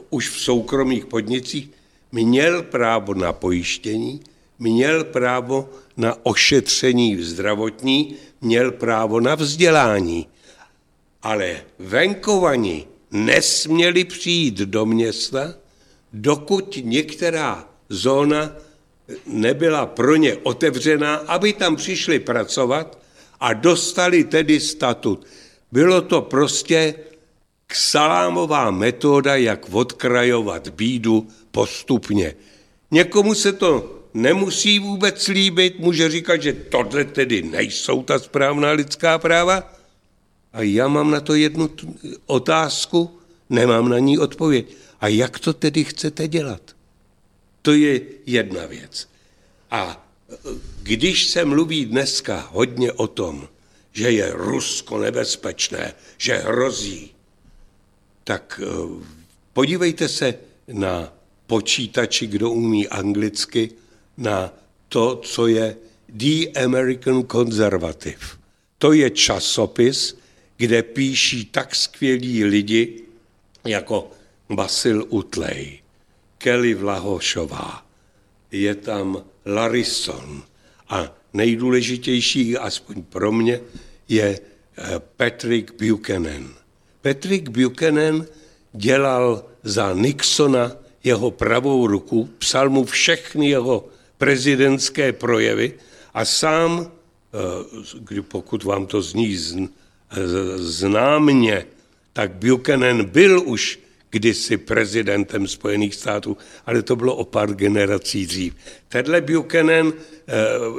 už v soukromých podnicích, měl právo na pojištění, měl právo na ošetření zdravotní, měl právo na vzdělání. Ale venkovani nesměli přijít do města, dokud některá zóna nebyla pro ně otevřená, aby tam přišli pracovat a dostali tedy statut. Bylo to prostě salámová metoda, jak odkrajovat bídu postupně. Někomu se to nemusí vůbec líbit, může říkat, že tohle tedy nejsou ta správná lidská práva. A já mám na to jednu otázku, nemám na ní odpověď. A jak to tedy chcete dělat? To je jedna věc. A když se mluví dneska hodně o tom, že je Rusko nebezpečné, že hrozí, tak eh, podívejte se na počítači, kdo umí anglicky, na to, co je The American Conservative. To je časopis, kde píší tak skvělí lidi jako Basil Utley, Kelly Vlahošová, je tam Larison a nejdůležitější, aspoň pro mě, je eh, Patrick Buchanan. Patrick Buchanan dělal za Nixona jeho pravou ruku, psal mu všechny jeho prezidentské projevy a sám, eh, pokud vám to zní známě, tak Buchanan byl už kdysi prezidentem Spojených států, ale to bylo o pár generací dřív. Tenhle Buchanan eh,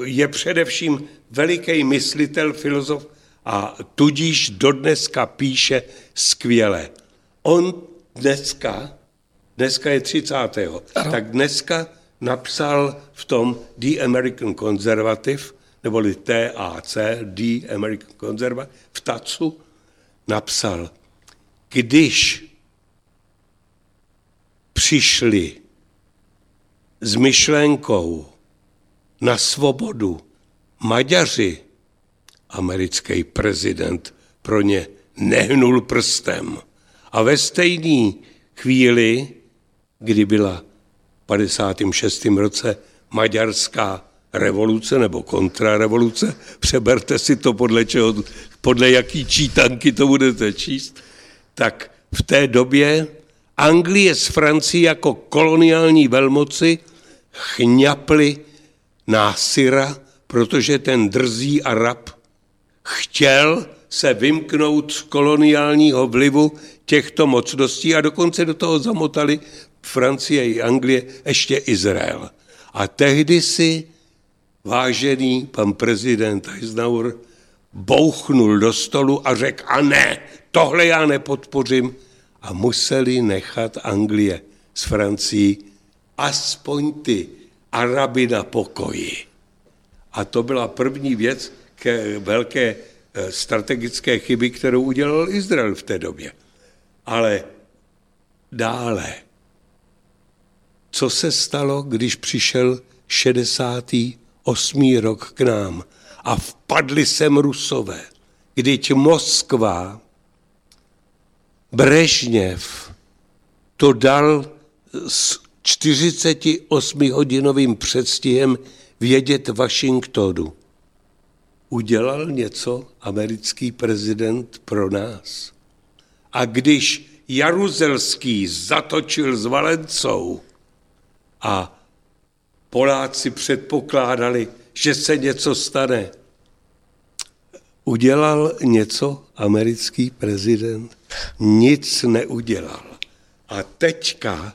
je především veliký myslitel, filozof a tudíž dodneska píše skvěle. On dneska, dneska je 30. Ano. tak dneska napsal v tom The American Conservative, neboli TAC, The American Conservative, v TACu napsal, když přišli s myšlenkou na svobodu Maďaři, americký prezident pro ně nehnul prstem. A ve stejné chvíli, kdy byla 56. roce maďarská revoluce nebo kontrarevoluce, přeberte si to podle čeho, podle jaký čítanky to budete číst, tak v té době Anglie s Francií jako koloniální velmoci chňapli Násira, protože ten drzý Arab chtěl se vymknout z koloniálního vlivu těchto mocností a dokonce do toho zamotali Francie i Anglie ještě Izrael. A tehdy si vážený pan prezident Eisenhower bouchnul do stolu a řekl, a ne, tohle já nepodpořím, a museli nechat Anglie s Francií aspoň ty Araby na pokoji. A to byla první věc ke velké eh, strategické chyby, kterou udělal Izrael v té době. Ale dále, co se stalo, když přišel 68. rok k nám a vpadli sem Rusové, kdyť Moskva Brežněv to dal s 48-hodinovým předstihem vědět Washingtonu. Udělal něco americký prezident pro nás. A když Jaruzelský zatočil s Valencou a Poláci předpokládali, že se něco stane, Udělal něco americký prezident? Nic neudělal. A teďka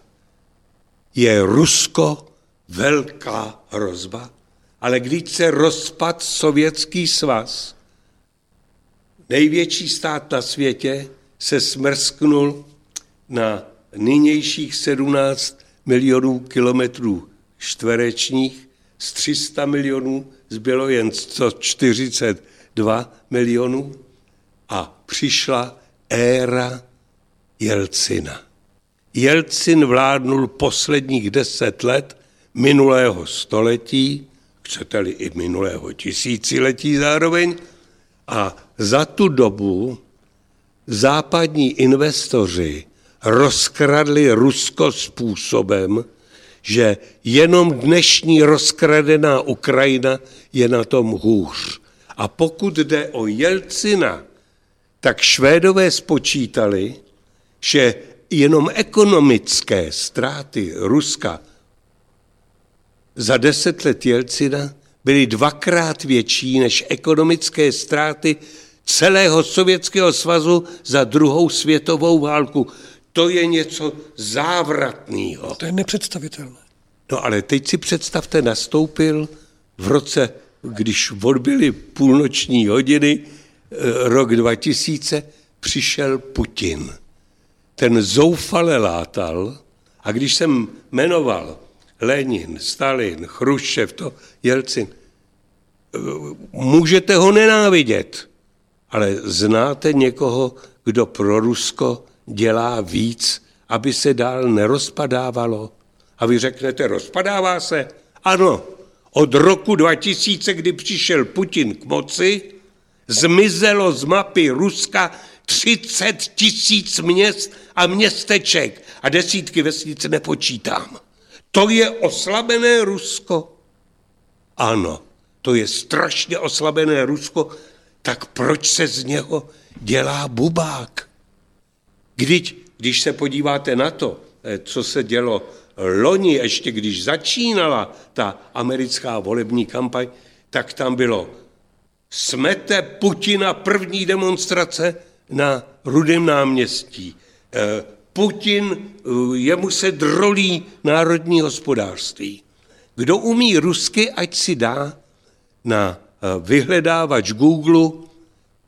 je Rusko velká hrozba, ale když se rozpad Sovětský svaz, největší stát na světě, se smrsknul na nynějších 17 milionů kilometrů čtverečních, z 300 milionů zbylo jen 140 2 milionů a přišla éra Jelcina. Jelcin vládnul posledních deset let minulého století, chcete-li i minulého tisíciletí zároveň, a za tu dobu západní investoři rozkradli Rusko způsobem, že jenom dnešní rozkradená Ukrajina je na tom hůř. A pokud jde o Jelcina, tak Švédové spočítali, že jenom ekonomické ztráty Ruska za deset let Jelcina byly dvakrát větší než ekonomické ztráty celého Sovětského svazu za druhou světovou válku. To je něco závratného. To je nepředstavitelné. No ale teď si představte, nastoupil v roce když odbyly půlnoční hodiny, eh, rok 2000, přišel Putin. Ten zoufale látal a když jsem jmenoval Lenin, Stalin, Chruščev, to Jelcin. Můžete ho nenávidět, ale znáte někoho, kdo pro Rusko dělá víc, aby se dál nerozpadávalo? A vy řeknete, rozpadává se? Ano, od roku 2000, kdy přišel Putin k moci, zmizelo z mapy Ruska 30 tisíc měst a městeček a desítky vesnic nepočítám. To je oslabené Rusko? Ano, to je strašně oslabené Rusko, tak proč se z něho dělá bubák? Když, když se podíváte na to, eh, co se dělo loni, ještě když začínala ta americká volební kampaň, tak tam bylo smete Putina první demonstrace na Rudém náměstí. Eh, Putin, eh, jemu se drolí národní hospodářství. Kdo umí rusky, ať si dá na vyhledávač Google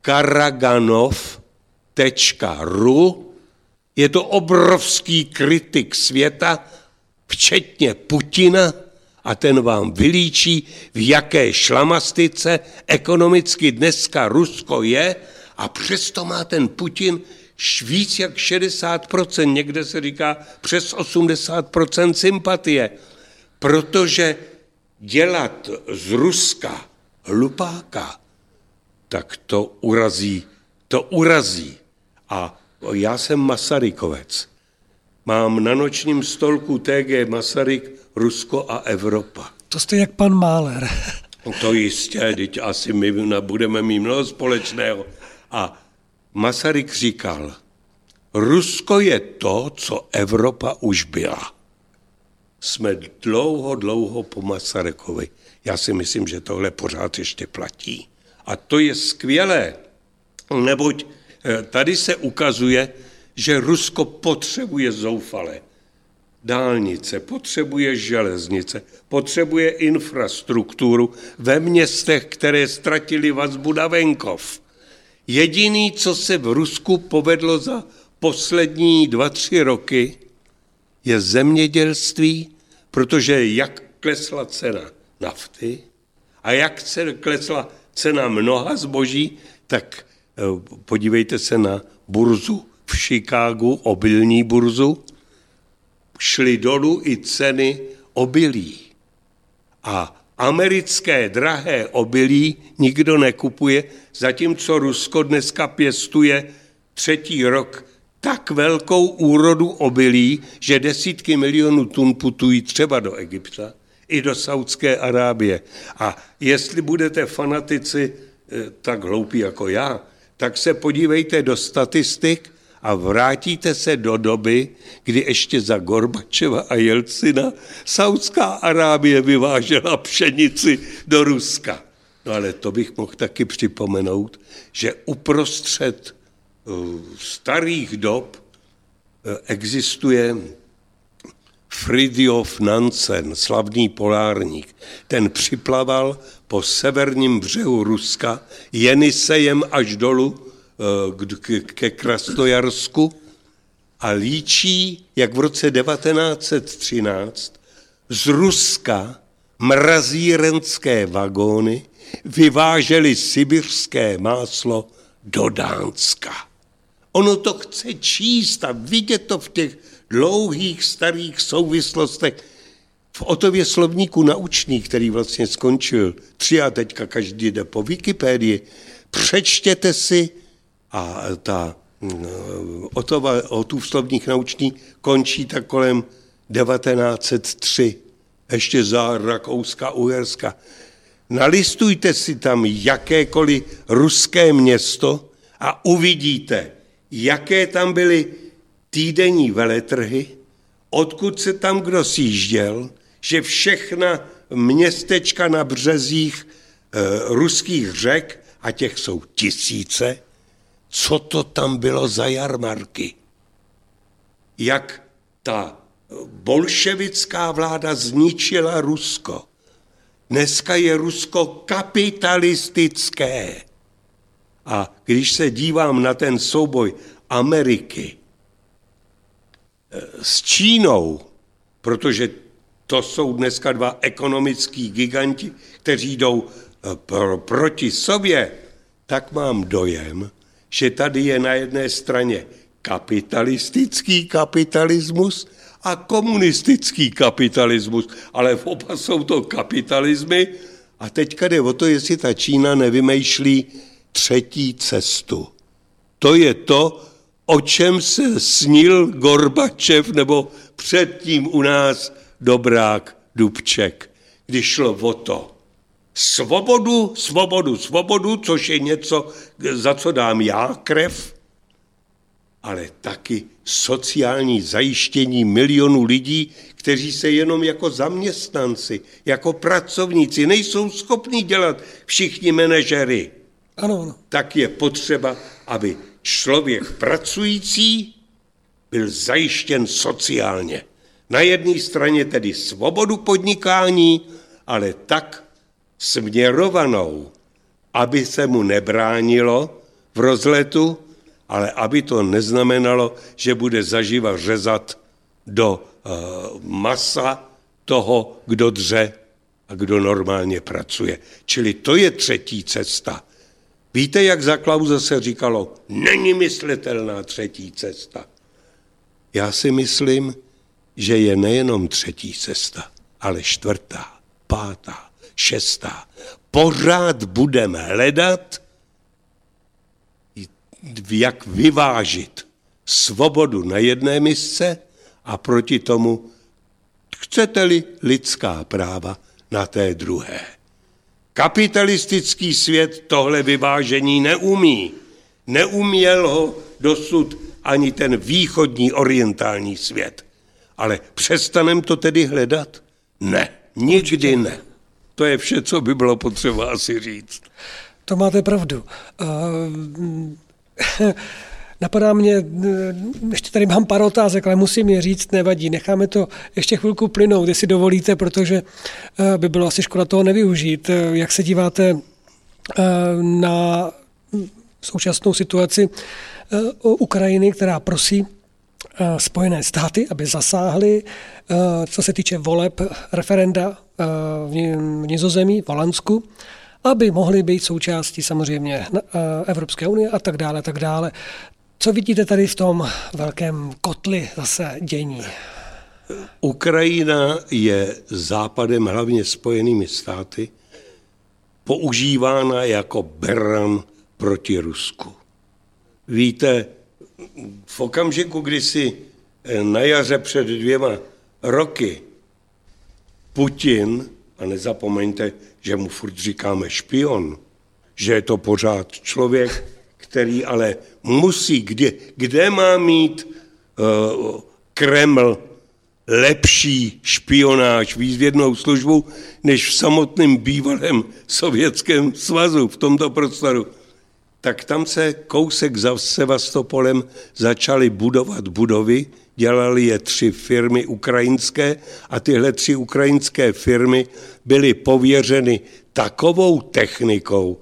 karaganov.ru. Je to obrovský kritik světa, včetně Putina, a ten vám vylíčí, v jaké šlamastice ekonomicky dneska Rusko je a přesto má ten Putin víc jak 60%, někde se říká přes 80% sympatie, protože dělat z Ruska hlupáka, tak to urazí, to urazí. A já jsem Masarykovec. Mám na nočním stolku TG Masaryk, Rusko a Evropa. To jste jak pan Máler. No to jistě, teď asi my budeme mít mnoho společného. A Masaryk říkal, Rusko je to, co Evropa už byla. Jsme dlouho, dlouho po Masarykovi. Já si myslím, že tohle pořád ještě platí. A to je skvělé, neboť tady se ukazuje, že Rusko potřebuje zoufale dálnice, potřebuje železnice, potřebuje infrastrukturu ve městech, které ztratili vazbu na venkov. Jediný, co se v Rusku povedlo za poslední dva, tři roky, je zemědělství, protože jak klesla cena nafty a jak se klesla cena mnoha zboží, tak eh, podívejte se na burzu v Chicagu, obilní burzu, šly dolů i ceny obilí. A americké drahé obilí nikdo nekupuje, zatímco Rusko dneska pěstuje třetí rok tak velkou úrodu obilí, že desítky milionů tun putují třeba do Egypta i do Saudské Arábie. A jestli budete fanatici eh, tak hloupí jako já, tak se podívejte do statistik a vrátíte se do doby, kdy ještě za Gorbačeva a Jelcina Saudská Arábie vyvážela pšenici do Ruska. No ale to bych mohl taky připomenout, že uprostřed uh, starých dob uh, existuje Fridjof Nansen, slavný polárník. Ten připlaval po severním břehu Ruska Jenisejem až dolů Eh, ke Krasnojarsku a líčí, jak v roce 1913 z Ruska mrazírenské vagóny vyvážely sibirské máslo do Dánska. Ono to chce číst a vidět to v těch dlouhých starých souvislostech. V Otově slovníku naučný, který vlastně skončil tři a teďka každý jde po Wikipedii, přečtěte si a ta mm, Otova, Otův slovník naučný končí tak kolem 1903, ještě za Rakouska, Uherska. Nalistujte si tam jakékoliv ruské město a uvidíte, jaké tam byly týdenní veletrhy, odkud se tam kdo sjížděl, že všechna městečka na březích e, ruských řek, a těch jsou tisíce, co to tam bylo za jarmarky. Jak ta bolševická vláda zničila Rusko. Dneska je Rusko kapitalistické. A když se dívám na ten souboj Ameriky eh, s Čínou, protože to jsou dneska dva ekonomický giganti, kteří jdou eh, pro, proti sobě, tak mám dojem, že tady je na jedné straně kapitalistický kapitalismus a komunistický kapitalismus, ale v oba jsou to kapitalismy a teďka jde o to, jestli ta Čína nevymýšlí třetí cestu. To je to, o čem se snil Gorbačev nebo předtím u nás Dobrák Dubček, když šlo o to. Svobodu, svobodu, svobodu, což je něco, za co dám já krev, ale taky sociální zajištění milionů lidí, kteří se jenom jako zaměstnanci, jako pracovníci nejsou schopni dělat všichni manažery. Ano, ano. Tak je potřeba, aby člověk pracující byl zajištěn sociálně. Na jedné straně tedy svobodu podnikání, ale tak směrovanou, aby se mu nebránilo v rozletu, ale aby to neznamenalo, že bude zaživa řezat do uh, masa toho, kdo dře a kdo normálně pracuje. Čili to je třetí cesta. Víte, jak za Klauze se říkalo, není myslitelná třetí cesta. Já si myslím, že je nejenom třetí cesta, ale čtvrtá, pátá, šestá. Pořád budeme hledat, jak vyvážit svobodu na jedné misce a proti tomu, chcete-li lidská práva na té druhé. Kapitalistický svět tohle vyvážení neumí. Neuměl ho dosud ani ten východní orientální svět. Ale přestanem to tedy hledat? Ne, nikdy ne. To je vše, co by bylo potřeba asi říct. To máte pravdu. Uh, [LAUGHS] Napadá mě, ještě tady mám pár otázek, ale musím je říct, nevadí. Necháme to ještě chvilku plynout, jestli dovolíte, protože eh, by bylo asi škoda toho nevyužít. Eh, jak se díváte eh, na současnou situaci Ukrajiny, která prosí Spojené státy, aby zasáhly, co se týče voleb referenda v Nizozemí, v Holandsku, aby mohly být součástí samozřejmě Evropské unie a tak dále, tak dále. Co vidíte tady v tom velkém kotli zase dění? Ukrajina je západem, hlavně spojenými státy, používána jako beran proti Rusku. Víte, v okamžiku, kdy si eh, na jaře před dvěma roky Putin, a nezapomeňte, že mu furt říkáme špion, že je to pořád člověk, který ale musí, kde, kde má mít uh, Kreml lepší špionáž, výzvědnou službu, než v samotném bývalém sovětském svazu v tomto prostoru. Tak tam se kousek za Sevastopolem začaly budovat budovy, dělali je tři firmy ukrajinské a tyhle tři ukrajinské firmy byly pověřeny takovou technikou,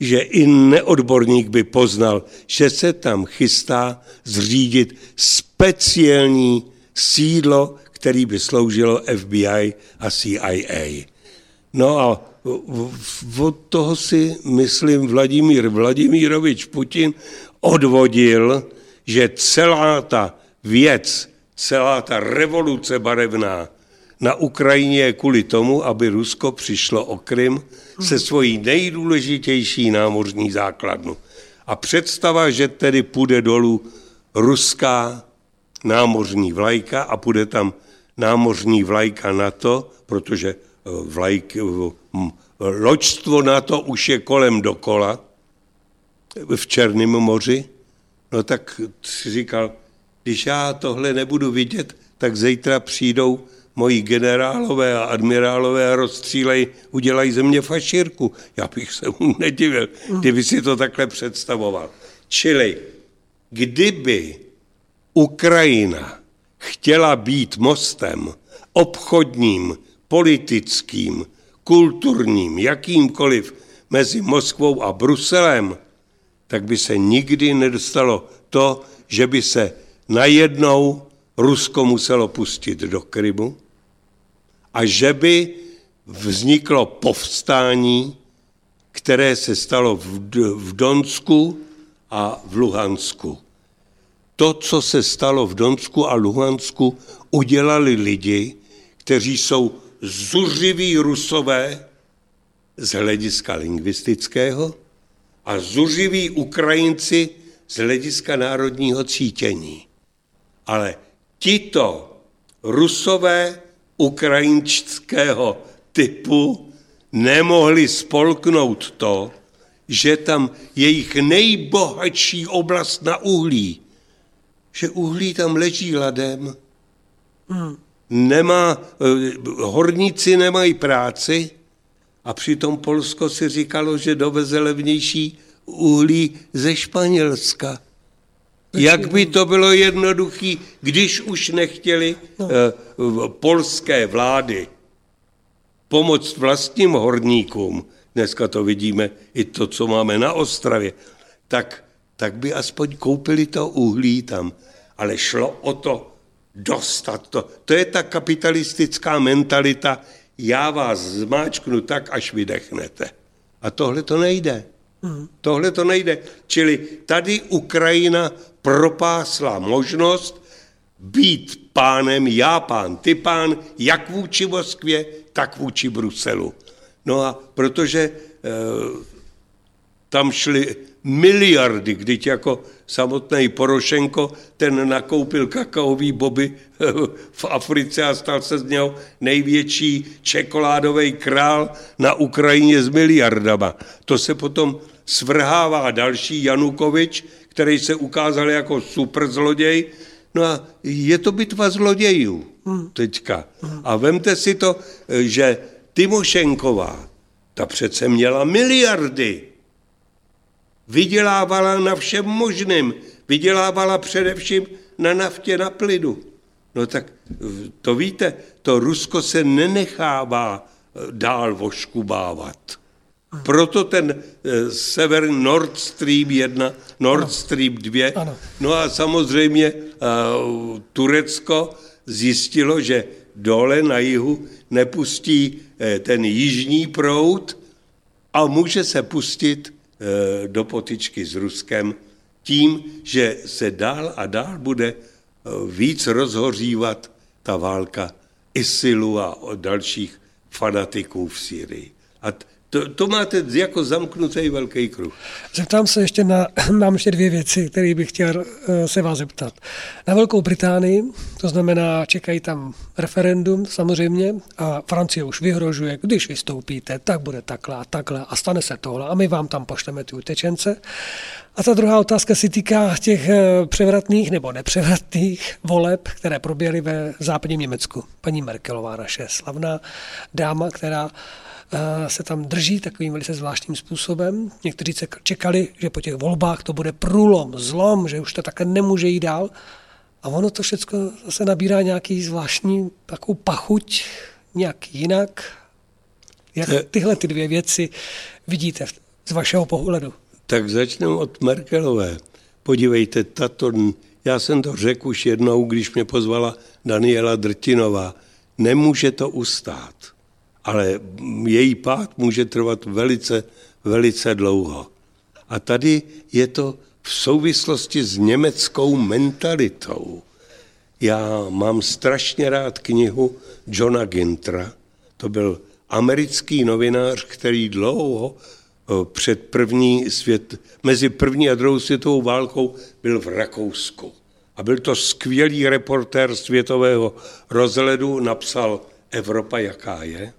že i neodborník by poznal, že se tam chystá zřídit speciální sídlo, který by sloužilo FBI a CIA. No a od toho si, myslím, Vladimír Vladimírovič Putin odvodil, že celá ta věc, celá ta revoluce barevná na Ukrajině je kvůli tomu, aby Rusko přišlo o Krym se svojí nejdůležitější námořní základnu. A představa, že tedy půjde dolů ruská námořní vlajka a půjde tam námořní vlajka NATO, protože eh, vlajk, eh, loďstvo NATO už je kolem dokola v Černém moři, no tak si říkal, když já tohle nebudu vidět, tak zítra přijdou moji generálové a admirálové a rozstřílej, udělají ze mě fašírku. Já bych se mu nedivil, kdyby si to takhle představoval. Čili kdyby Ukrajina chtěla být mostem obchodním, politickým, kulturním, jakýmkoliv mezi Moskvou a Bruselem, tak by se nikdy nedostalo to, že by se najednou Rusko muselo pustit do Krymu, a že by vzniklo povstání, které se stalo v Donsku a v Luhansku. To, co se stalo v Donsku a Luhansku, udělali lidi, kteří jsou zuřiví rusové z hlediska lingvistického a zuřiví Ukrajinci z hlediska národního cítění. Ale tito rusové ukrajinského typu nemohli spolknout to, že tam jejich nejbohatší oblast na uhlí, že uhlí tam leží ladem, hmm. Nemá, eh, horníci nemají práci a přitom Polsko si říkalo, že doveze levnější uhlí ze Španělska. Jak by to bylo jednoduché, když už nechtěli no. uh, polské vlády pomoct vlastním horníkům, dneska to vidíme i to, co máme na Ostravě, tak, tak by aspoň koupili to uhlí tam. Ale šlo o to dostat to. To je ta kapitalistická mentalita, já vás zmáčknu tak, až vydechnete. A tohle to nejde. Hmm. Tohle to nejde. Čili tady Ukrajina propásla možnost být pánem, já pán, ty pán, jak vůči Moskvě, tak vůči Bruselu. No a protože e, tam šly miliardy, když jako samotný Porošenko, ten nakoupil kakaový boby [LAUGHS] v Africe a stal se z něho největší čokoládový král na Ukrajině s miliardama. To se potom svrhává další Janukovič, který se ukázal jako super zloděj, No a je to bitva zlodějů teďka. A vemte si to, že Timošenková, ta přece měla miliardy. Vydělávala na všem možným. Vydělávala především na naftě, na plynu. No tak to víte, to Rusko se nenechává dál voškubávat. Proto ten eh, sever Nord Stream 1, Nord ano. Stream 2, ano. no a samozřejmě uh, Turecko zjistilo, že dole na jihu nepustí uh, ten jižní proud a může se pustit do potičky s Ruskem tím, že se dál a dál bude uh, víc rozhořívat ta válka ISILu a dalších fanatiků v Syrii. A to, to máte jako zamknutý velký kruh. Zeptám se ještě na, [CLEARS THROAT] mám ještě dvě věci, které bych chtěl eh, se vás zeptat. Na Velkou Británii, to znamená, čekají tam referendum samozřejmě a Francie už vyhrožuje, když vystoupíte, tak bude takhle a takhle a stane se tohle a my vám tam pošleme ty utečence. A ta druhá otázka se týká těch eh, převratných nebo nepřevratných voleb, které proběhly ve západním Německu. Paní Merkelová, naše slavná dáma, která se tam drží takovým velice zvláštním způsobem. Někteří se čekali, že po těch volbách to bude průlom, zlom, že už to také nemůže jít dál. A ono to všechno zase nabírá nějaký zvláštní takovou pachuť, nějak jinak. Jak eh. tyhle ty dvě věci vidíte z vašeho pohledu? Tak začnu od Merkelové. Podívejte, tato, já jsem to řekl už jednou, když mě pozvala Daniela Drtinová. Nemůže to ustát ale její pád může trvat velice, velice dlouho. A tady je to v souvislosti s německou mentalitou. Já mám strašně rád knihu Johna Gintra. To byl americký novinář, který dlouho eh, před první svět, mezi první a druhou světovou válkou byl v Rakousku. A byl to skvělý reportér světového rozhledu, napsal Evropa, jaká je.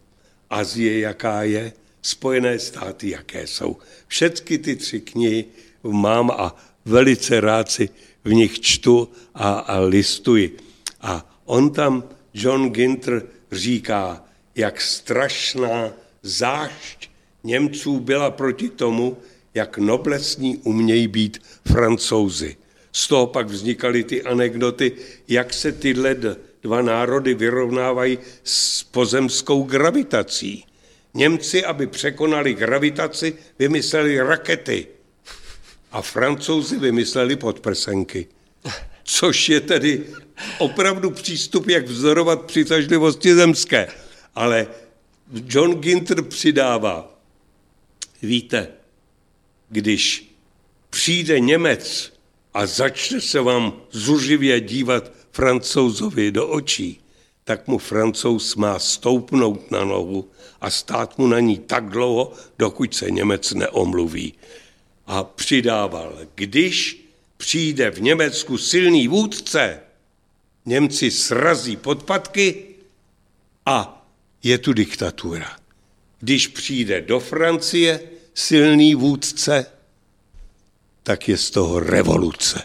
Azie, jaká je, Spojené státy, jaké jsou. Všechny ty tři knihy mám a velice rád si v nich čtu a, a listuji. A on tam, John Ginter, říká, jak strašná zášť Němců byla proti tomu, jak noblesní umějí být francouzi. Z toho pak vznikaly ty anekdoty, jak se tyhle dva národy vyrovnávají s pozemskou gravitací. Němci, aby překonali gravitaci, vymysleli rakety a francouzi vymysleli podprsenky. Což je tedy opravdu přístup, jak vzorovat přitažlivosti zemské. Ale John Ginter přidává, víte, když přijde Němec a začne se vám zuřivě dívat francouzovi do očí, tak mu francouz má stoupnout na nohu a stát mu na ní tak dlouho, dokud se Němec neomluví. A přidával, když přijde v Německu silný vůdce, Němci srazí podpatky a je tu diktatura. Když přijde do Francie silný vůdce, tak je z toho revoluce.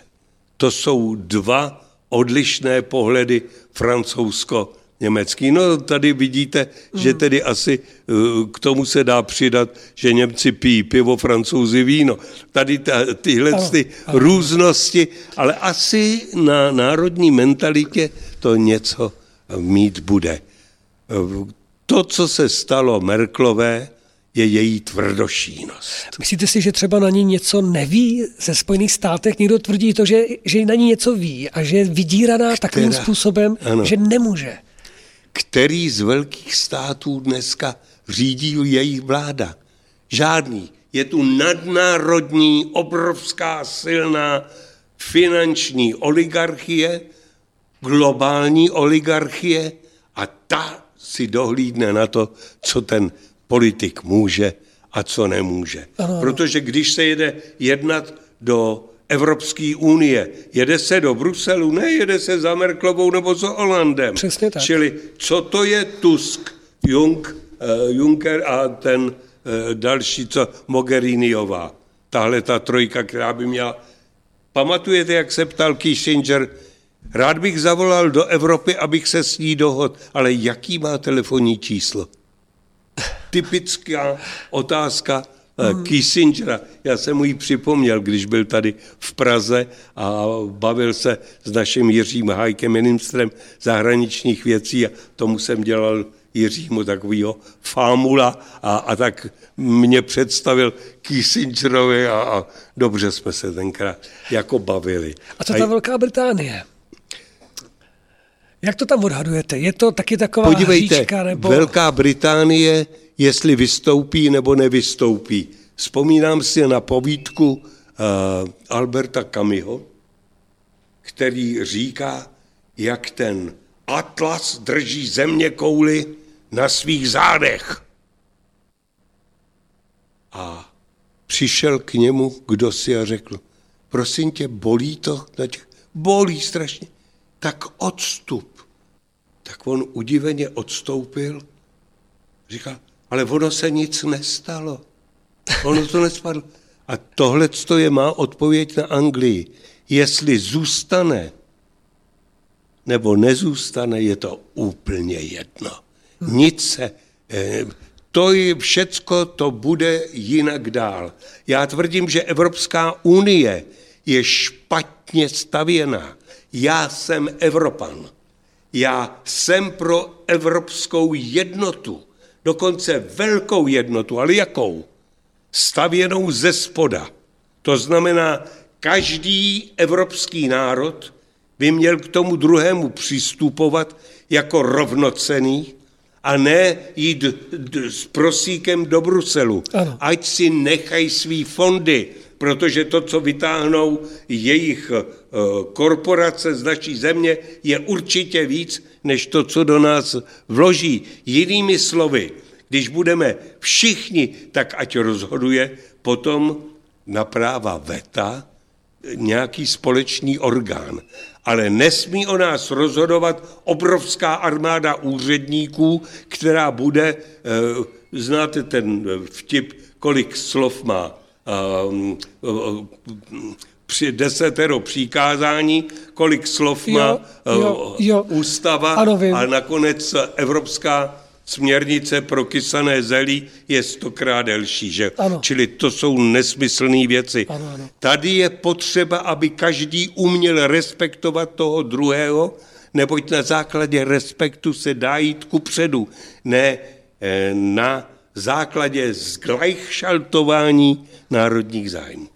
To jsou dva odlišné pohledy francouzsko-německý. No tady vidíte, mm. že tedy asi eh, k tomu se dá přidat, že Němci pijí pivo, francouzi víno. Tady ta, tyhle ano, ty ano. různosti, ale asi na národní mentalitě to něco mít bude. To, co se stalo Merklové, je její tvrdošínost. Myslíte si, že třeba na ní něco neví ze Spojených státech? Někdo tvrdí to, že, že na ní něco ví a že je vydíraná Která, takovým způsobem, ano. že nemůže. Který z velkých států dneska řídí jejich vláda? Žádný. Je tu nadnárodní, obrovská, silná finanční oligarchie, globální oligarchie a ta si dohlídne na to, co ten politik může a co nemůže. Ano. Protože když se jede jednat do Evropské unie, jede se do Bruselu, ne jede se za Merklovou nebo za Holandem. Přesně tak. Čili co to je Tusk, Jung, uh, Juncker a ten uh, další, co Mogheriniová. Tahle ta trojka, která by měla... Pamatujete, jak se ptal Kissinger, rád bych zavolal do Evropy, abych se s ní dohod, ale jaký má telefonní číslo? Typická otázka mm. Kissingera. Já jsem mu ji připomněl, když byl tady v Praze a bavil se s naším Jiřím Hajkem, ministrem zahraničních věcí a tomu jsem dělal Jiřímu takového fámula a, a tak mě představil Kissingerovi a, a dobře jsme se tenkrát jako bavili. A co ta a, Velká Británie? Jak to tam odhadujete? Je to taky taková Podívejte, hříčka, nebo... Velká Británie jestli vystoupí nebo nevystoupí. Vzpomínám si na povídku uh, Alberta Kamiho, který říká, jak ten Atlas drží země kouly na svých zádech. A přišel k němu kdo si a řekl, prosím tě, bolí to? Bolí strašně. Tak odstup. Tak on udiveně odstoupil. Říkal, ale ono se nic nestalo. Ono to nespadlo. A tohle je má odpověď na Anglii. Jestli zůstane nebo nezůstane, je to úplně jedno. Nic se, eh, to je všecko, to bude jinak dál. Já tvrdím, že Evropská unie je špatně stavěná. Já jsem Evropan. Já jsem pro evropskou jednotu dokonce velkou jednotu, ale jakou? Stavěnou ze spoda. To znamená, každý evropský národ by měl k tomu druhému přistupovat jako rovnocený a ne jít s prosíkem do Bruselu. Ano. Ať si nechají svý fondy, protože to, co vytáhnou jejich eh, korporace z naší země, je určitě víc, než to, co do nás vloží. Jinými slovy, když budeme všichni, tak ať rozhoduje potom na práva VETA nějaký společný orgán. Ale nesmí o nás rozhodovat obrovská armáda úředníků, která bude, eh, znáte ten vtip, kolik slov má při desetero přikázání, kolik slov jo, má jo, eh, jo. ústava ano, a nakonec evropská směrnice pro kysané zelí je stokrát delší. Že? Ano. Čili to jsou nesmyslné věci. Ano, ano. Tady je potřeba, aby každý uměl respektovat toho druhého, neboť na základě respektu se dá jít ku předu, ne eh, na základě zglajšaltování národních zájmů.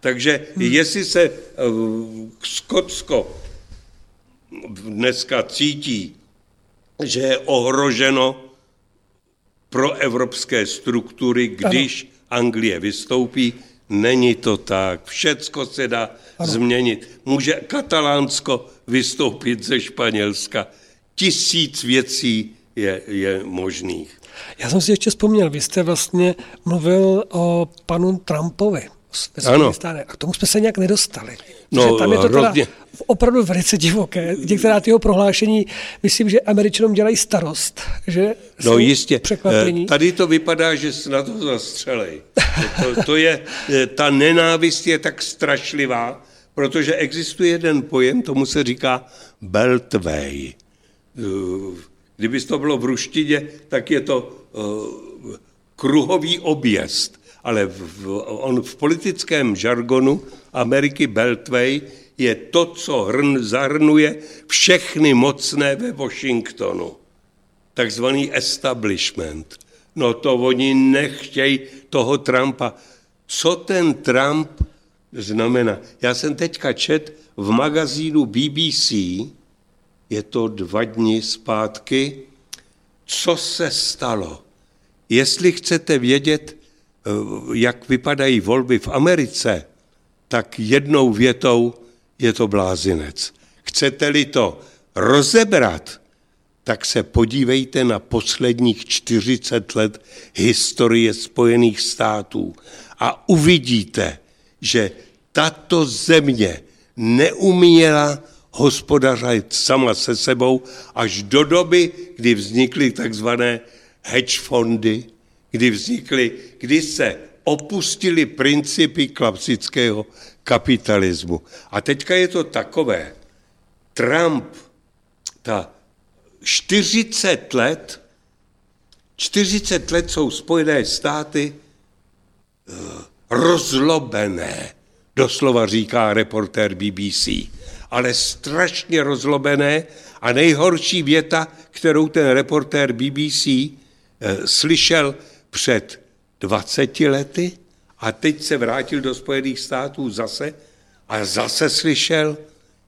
Takže hmm. jestli se uh, Skotsko dneska cítí, že je ohroženo pro evropské struktury, když ano. Anglie vystoupí. Není to tak. Všecko se dá ano. změnit. Může Katalánsko vystoupit ze Španělska. Tisíc věcí je, je možných. Já jsem si ještě vzpomněl, vy jste vlastně mluvil o panu Trumpovi ano. Stále. A k tomu jsme se nějak nedostali. No, tam je to teda opravdu velice divoké. Některá jeho prohlášení, myslím, že američanům dělají starost, že No jistě. Překvapení. Eh, tady to vypadá, že se na to zastřelej. To, to je, eh, ta nenávist je tak strašlivá, protože existuje jeden pojem, tomu se říká beltway. Kdyby to bylo v ruštině, tak je to kruhový objezd ale v, on v politickém žargonu Ameriky Beltway je to, co hrn, zahrnuje všechny mocné ve Washingtonu. Takzvaný establishment. No to oni nechtějí toho Trumpa. Co ten Trump znamená? Já jsem teďka čet v magazínu BBC, je to dva dny zpátky, co se stalo. Jestli chcete vědět, Eh, jak vypadají volby v Americe, tak jednou větou je to blázinec. Chcete-li to rozebrat, tak se podívejte na posledních 40 let historie Spojených států a uvidíte, že tato země neuměla hospodařit sama se sebou až do doby, kdy vznikly takzvané hedge fondy, kdy vznikly, kdy se opustili principy klasického kapitalismu. A teďka je to takové, Trump, ta 40 let, 40 let jsou Spojené státy eh, rozlobené, doslova říká reportér BBC, ale strašně rozlobené a nejhorší věta, kterou ten reportér BBC eh, slyšel, před 20 lety a teď se vrátil do Spojených států zase a zase slyšel,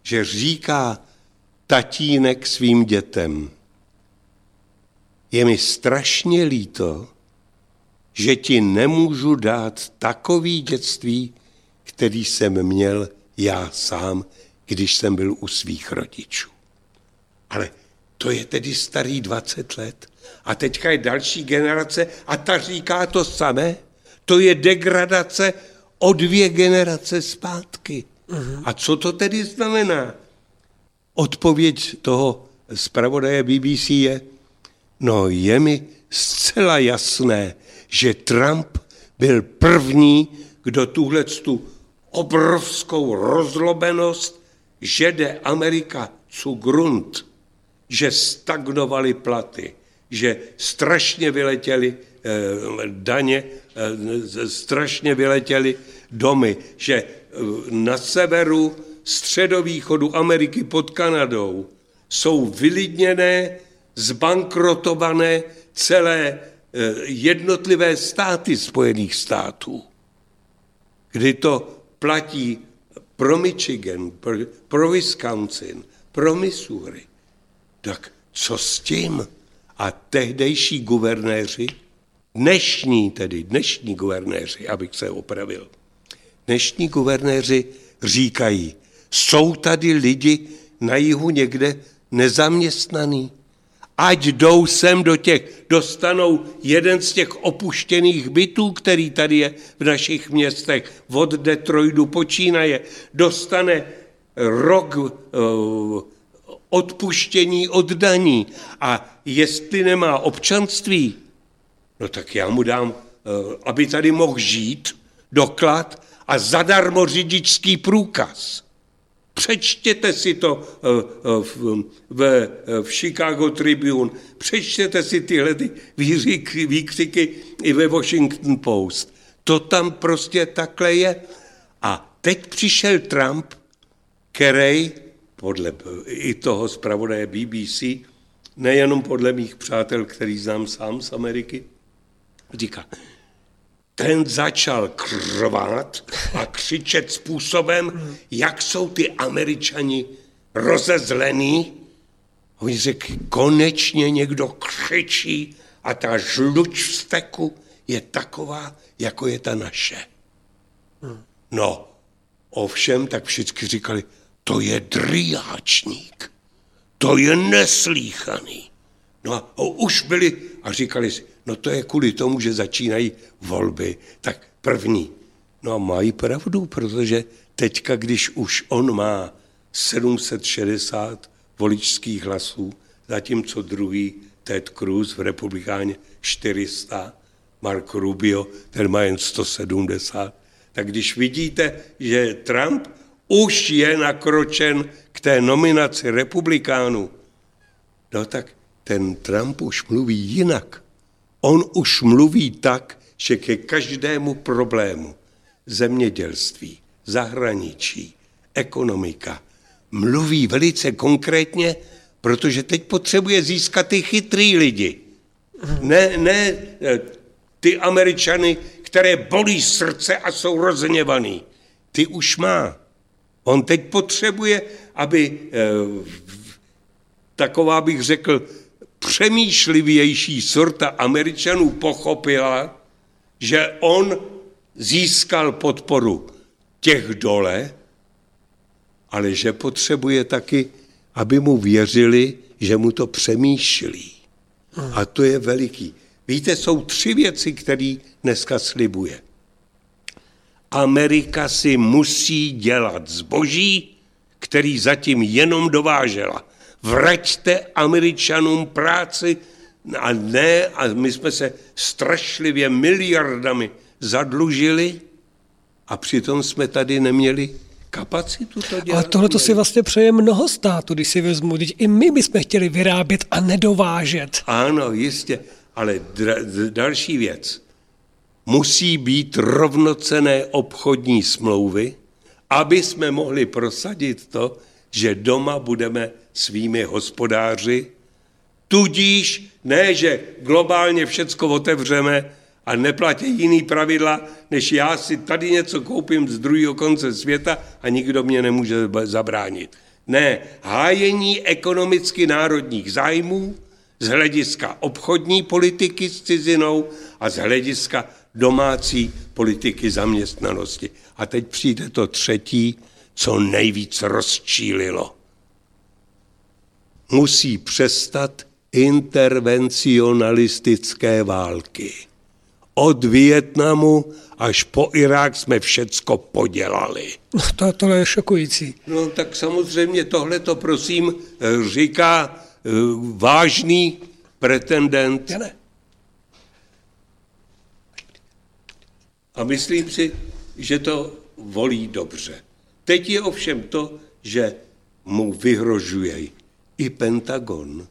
že říká tatínek svým dětem. Je mi strašně líto, že ti nemůžu dát takový dětství, který jsem měl já sám, když jsem byl u svých rodičů. Ale to je tedy starý 20 let. A teďka je další generace a ta říká to samé. To je degradace o dvě generace zpátky. Uh-huh. A co to tedy znamená? Odpověď toho zpravodaje BBC je, no je mi zcela jasné, že Trump byl první, kdo tuhle tu obrovskou rozlobenost, že jde Amerika zu Grund, že stagnovaly platy, že strašně vyletěly eh, daně, eh, strašně vyletěly domy, že eh, na severu středovýchodu Ameriky pod Kanadou jsou vylidněné, zbankrotované celé jednotlivé státy Spojených států, kdy to platí pro Michigan, pro, pro Wisconsin, pro Missouri. Tak co s tím? A tehdejší guvernéři, dnešní tedy, dnešní guvernéři, abych se opravil, dnešní guvernéři říkají, jsou tady lidi na jihu někde nezaměstnaný, ať jdou sem do těch, dostanou jeden z těch opuštěných bytů, který tady je v našich městech, od Detroitu počínaje, dostane rok uh, odpuštění od daní. A jestli nemá občanství, no tak já mu dám, eh, aby tady mohl žít, doklad a zadarmo řidičský průkaz. Přečtěte si to eh, eh, v, v, v Chicago Tribune, přečtěte si tyhle ty výkřiky i ve Washington Post. To tam prostě takhle je. A teď přišel Trump, který podle i toho zpravodaje BBC, nejenom podle mých přátel, který znám sám z Ameriky, říká, ten začal krvát a křičet způsobem, jak jsou ty američani rozezlený. Oni řekli, konečně někdo křičí a ta žluč v steku je taková, jako je ta naše. No, ovšem, tak všichni říkali, to je driáčník, to je neslíchaný. No a už byli a říkali si, no to je kvůli tomu, že začínají volby, tak první. No a mají pravdu, protože teďka, když už on má 760 voličských hlasů, zatímco druhý Ted Cruz v republikáně 400, Mark Rubio, ten má jen 170, tak když vidíte, že Trump už je nakročen k té nominaci republikánů, no tak ten Trump už mluví jinak. On už mluví tak, že ke každému problému zemědělství, zahraničí, ekonomika mluví velice konkrétně, protože teď potřebuje získat ty chytrý lidi. Ne, ne eh, ty američany, které bolí srdce a jsou rozněvaný. Ty už má. On teď potřebuje, aby eh, taková bych řekl, přemýšlivější sorta Američanů pochopila, že on získal podporu těch dole, ale že potřebuje taky, aby mu věřili, že mu to přemýšlí. A to je veliký. Víte, jsou tři věci, které dneska slibuje. Amerika si musí dělat zboží, který zatím jenom dovážela vraťte Američanům práci a ne, a my jsme se strašlivě miliardami zadlužili a přitom jsme tady neměli kapacitu to dělat. A tohle to si vlastně přeje mnoho států, když si vezmu. Když i my bychom chtěli vyrábět a nedovážet. Ano, jistě. Ale dra- další věc. Musí být rovnocené obchodní smlouvy, aby jsme mohli prosadit to, že doma budeme svými hospodáři, tudíž ne, že globálně všecko otevřeme a neplatí jiný pravidla, než já si tady něco koupím z druhého konce světa a nikdo mě nemůže zabránit. Ne, hájení ekonomicky národních zájmů z hlediska obchodní politiky s cizinou a z hlediska domácí politiky zaměstnanosti. A teď přijde to třetí, co nejvíc rozčílilo musí přestat intervencionalistické války. Od Vietnamu až po Irák jsme všecko podělali. No to, to je šokující. No tak samozřejmě tohle to prosím říká uh, vážný pretendent. Já ne. A myslím si, že to volí dobře. Teď je ovšem to, že mu vyhrožují i Pentagon.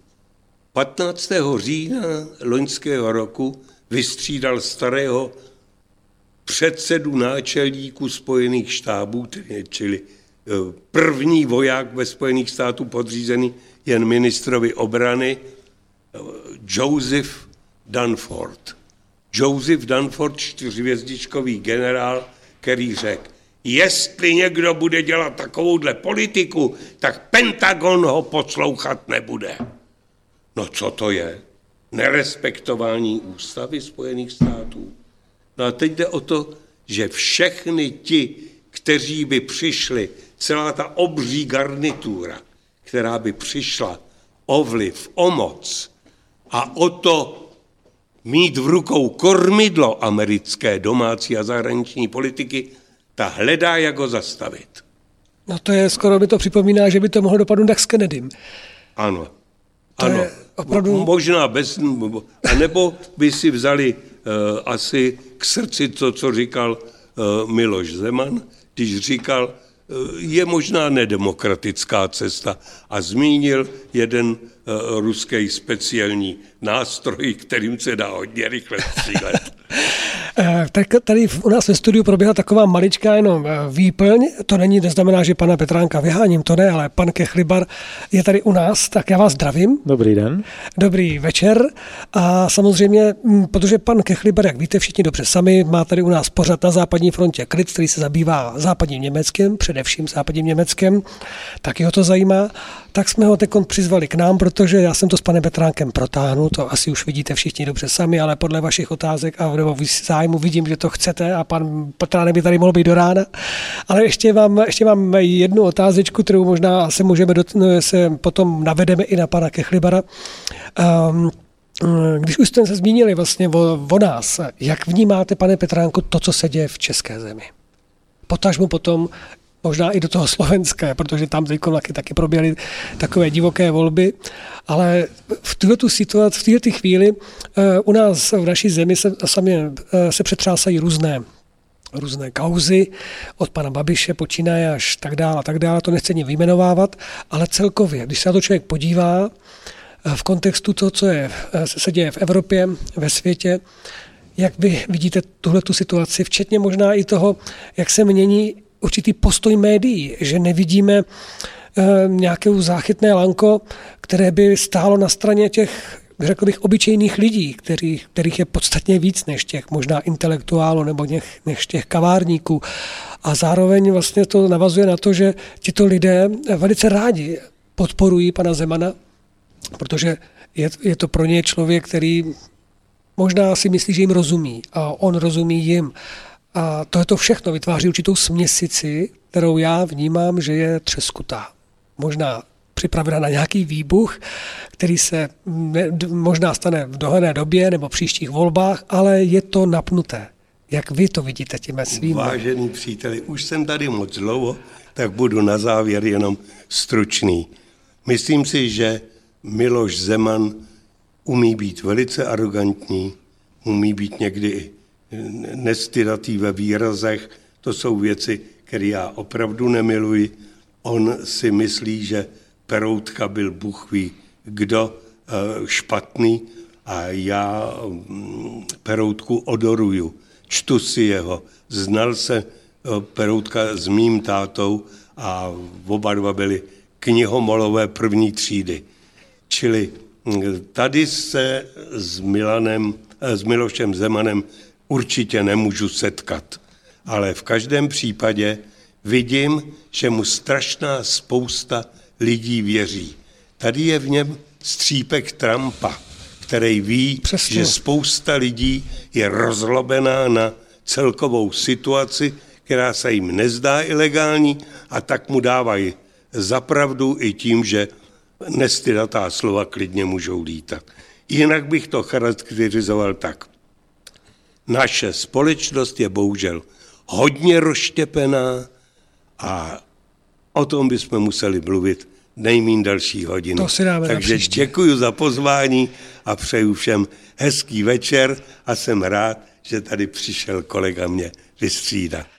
15. října loňského roku vystřídal starého předsedu náčelníku Spojených štábů, čili eh, první voják ve Spojených států podřízený jen ministrovi obrany, eh, Joseph Dunford. Joseph Dunford, čtyřvězdičkový generál, který řekl, jestli někdo bude dělat takovouhle politiku, tak Pentagon ho poslouchat nebude. No co to je? Nerespektování ústavy Spojených států. No a teď jde o to, že všechny ti, kteří by přišli, celá ta obří garnitura, která by přišla o vliv, o moc a o to mít v rukou kormidlo americké domácí a zahraniční politiky, ta hledá, jak ho zastavit. No to je, skoro by to připomíná, že by to mohlo dopadnout tak s Kennedym. Ano. To ano. opravdu... Možná bez, a nebo by si vzali uh, asi k srdci to, co říkal uh, Miloš Zeman, když říkal, uh, je možná nedemokratická cesta a zmínil jeden uh, ruský speciální nástroj, kterým se dá hodně rychle střílet. [LAUGHS] Eh, tak tady u nás ve studiu proběhla taková maličká jenom eh, výplň. To není, neznamená, že pana Petránka vyháním, to ne, ale pan Kechlibar je tady u nás, tak já vás zdravím. Dobrý den. Dobrý večer. A samozřejmě, mm, protože pan Kechlibar, jak víte všichni dobře sami, má tady u nás pořad na západní frontě Klid, který se zabývá západním Německem, především západním Německem, tak ho to zajímá. Tak jsme ho teď přizvali k nám, protože já jsem to s panem Petránkem to asi už vidíte všichni dobře sami, ale podle vašich otázek a nebo zájmu vidím, že to chcete a pan Petránek by tady mohl být do rána. Ale ještě mám, ještě mám jednu otázečku, kterou možná se můžeme dot, se potom navedeme i na pana Kechlibara. Um, když už jste se zmínili vlastně o, o nás, jak vnímáte, pane Petránku, to, co se děje v české zemi? Potažmu potom možná i do toho Slovenska, protože tam teď taky proběhly takové divoké volby, ale v tuto situaci, v této chvíli eh, u nás v naší zemi se, sami, eh, se přetřásají různé různé kauzy, od pana Babiše počínaje až tak dále a tak dále, to nechci ani vyjmenovávat, ale celkově, když se na to člověk podívá eh, v kontextu toho, co je, se děje v Evropě, ve světě, jak vy vidíte tuhle tu situaci, včetně možná i toho, jak se mění určitý postoj médií, že nevidíme eh, nějaké záchytné lanko, které by stálo na straně těch řekl bych, obyčejných lidí, který, kterých je podstatně víc než těch možná intelektuálů nebo něch, než těch kavárníků. A zároveň vlastně to navazuje na to, že tito lidé velice rádi podporují pana Zemana, protože je, je to pro ně člověk, který možná si myslí, že jim rozumí a on rozumí jim. A to je to všechno vytváří určitou směsici, kterou já vnímám, že je třeskutá. Možná připravena na nějaký výbuch, který se možná stane v dohledné době nebo příštích volbách, ale je to napnuté. Jak vy to vidíte těmi svými? Vážený příteli, už jsem tady moc dlouho, tak budu na závěr jenom stručný. Myslím si, že Miloš Zeman umí být velice arrogantní, umí být někdy nestydatý ve výrazech, to jsou věci, které já opravdu nemiluji. On si myslí, že Peroutka byl buchví kdo eh, špatný a já mm, Peroutku odoruju. Čtu si jeho. Znal se eh, Peroutka s mým tátou a oba dva byli knihomolové první třídy. Čili mm, tady se s Milanem, eh, s Milošem Zemanem určitě nemůžu setkat. Ale v každém případě vidím, že mu strašná spousta lidí věří. Tady je v něm střípek Trumpa, který ví, Přesně. že spousta lidí je rozlobená na celkovou situaci, která se jim nezdá ilegální a tak mu dávají zapravdu i tím, že nestydatá slova klidně můžou lítat. Jinak bych to charakterizoval tak. Naše společnost je bohužel hodně rozštěpená a o tom bychom museli mluvit nejmín další hodinu. To si dáme Takže děkuji za pozvání a přeju všem hezký večer a jsem rád, že tady přišel kolega mě vystřídat.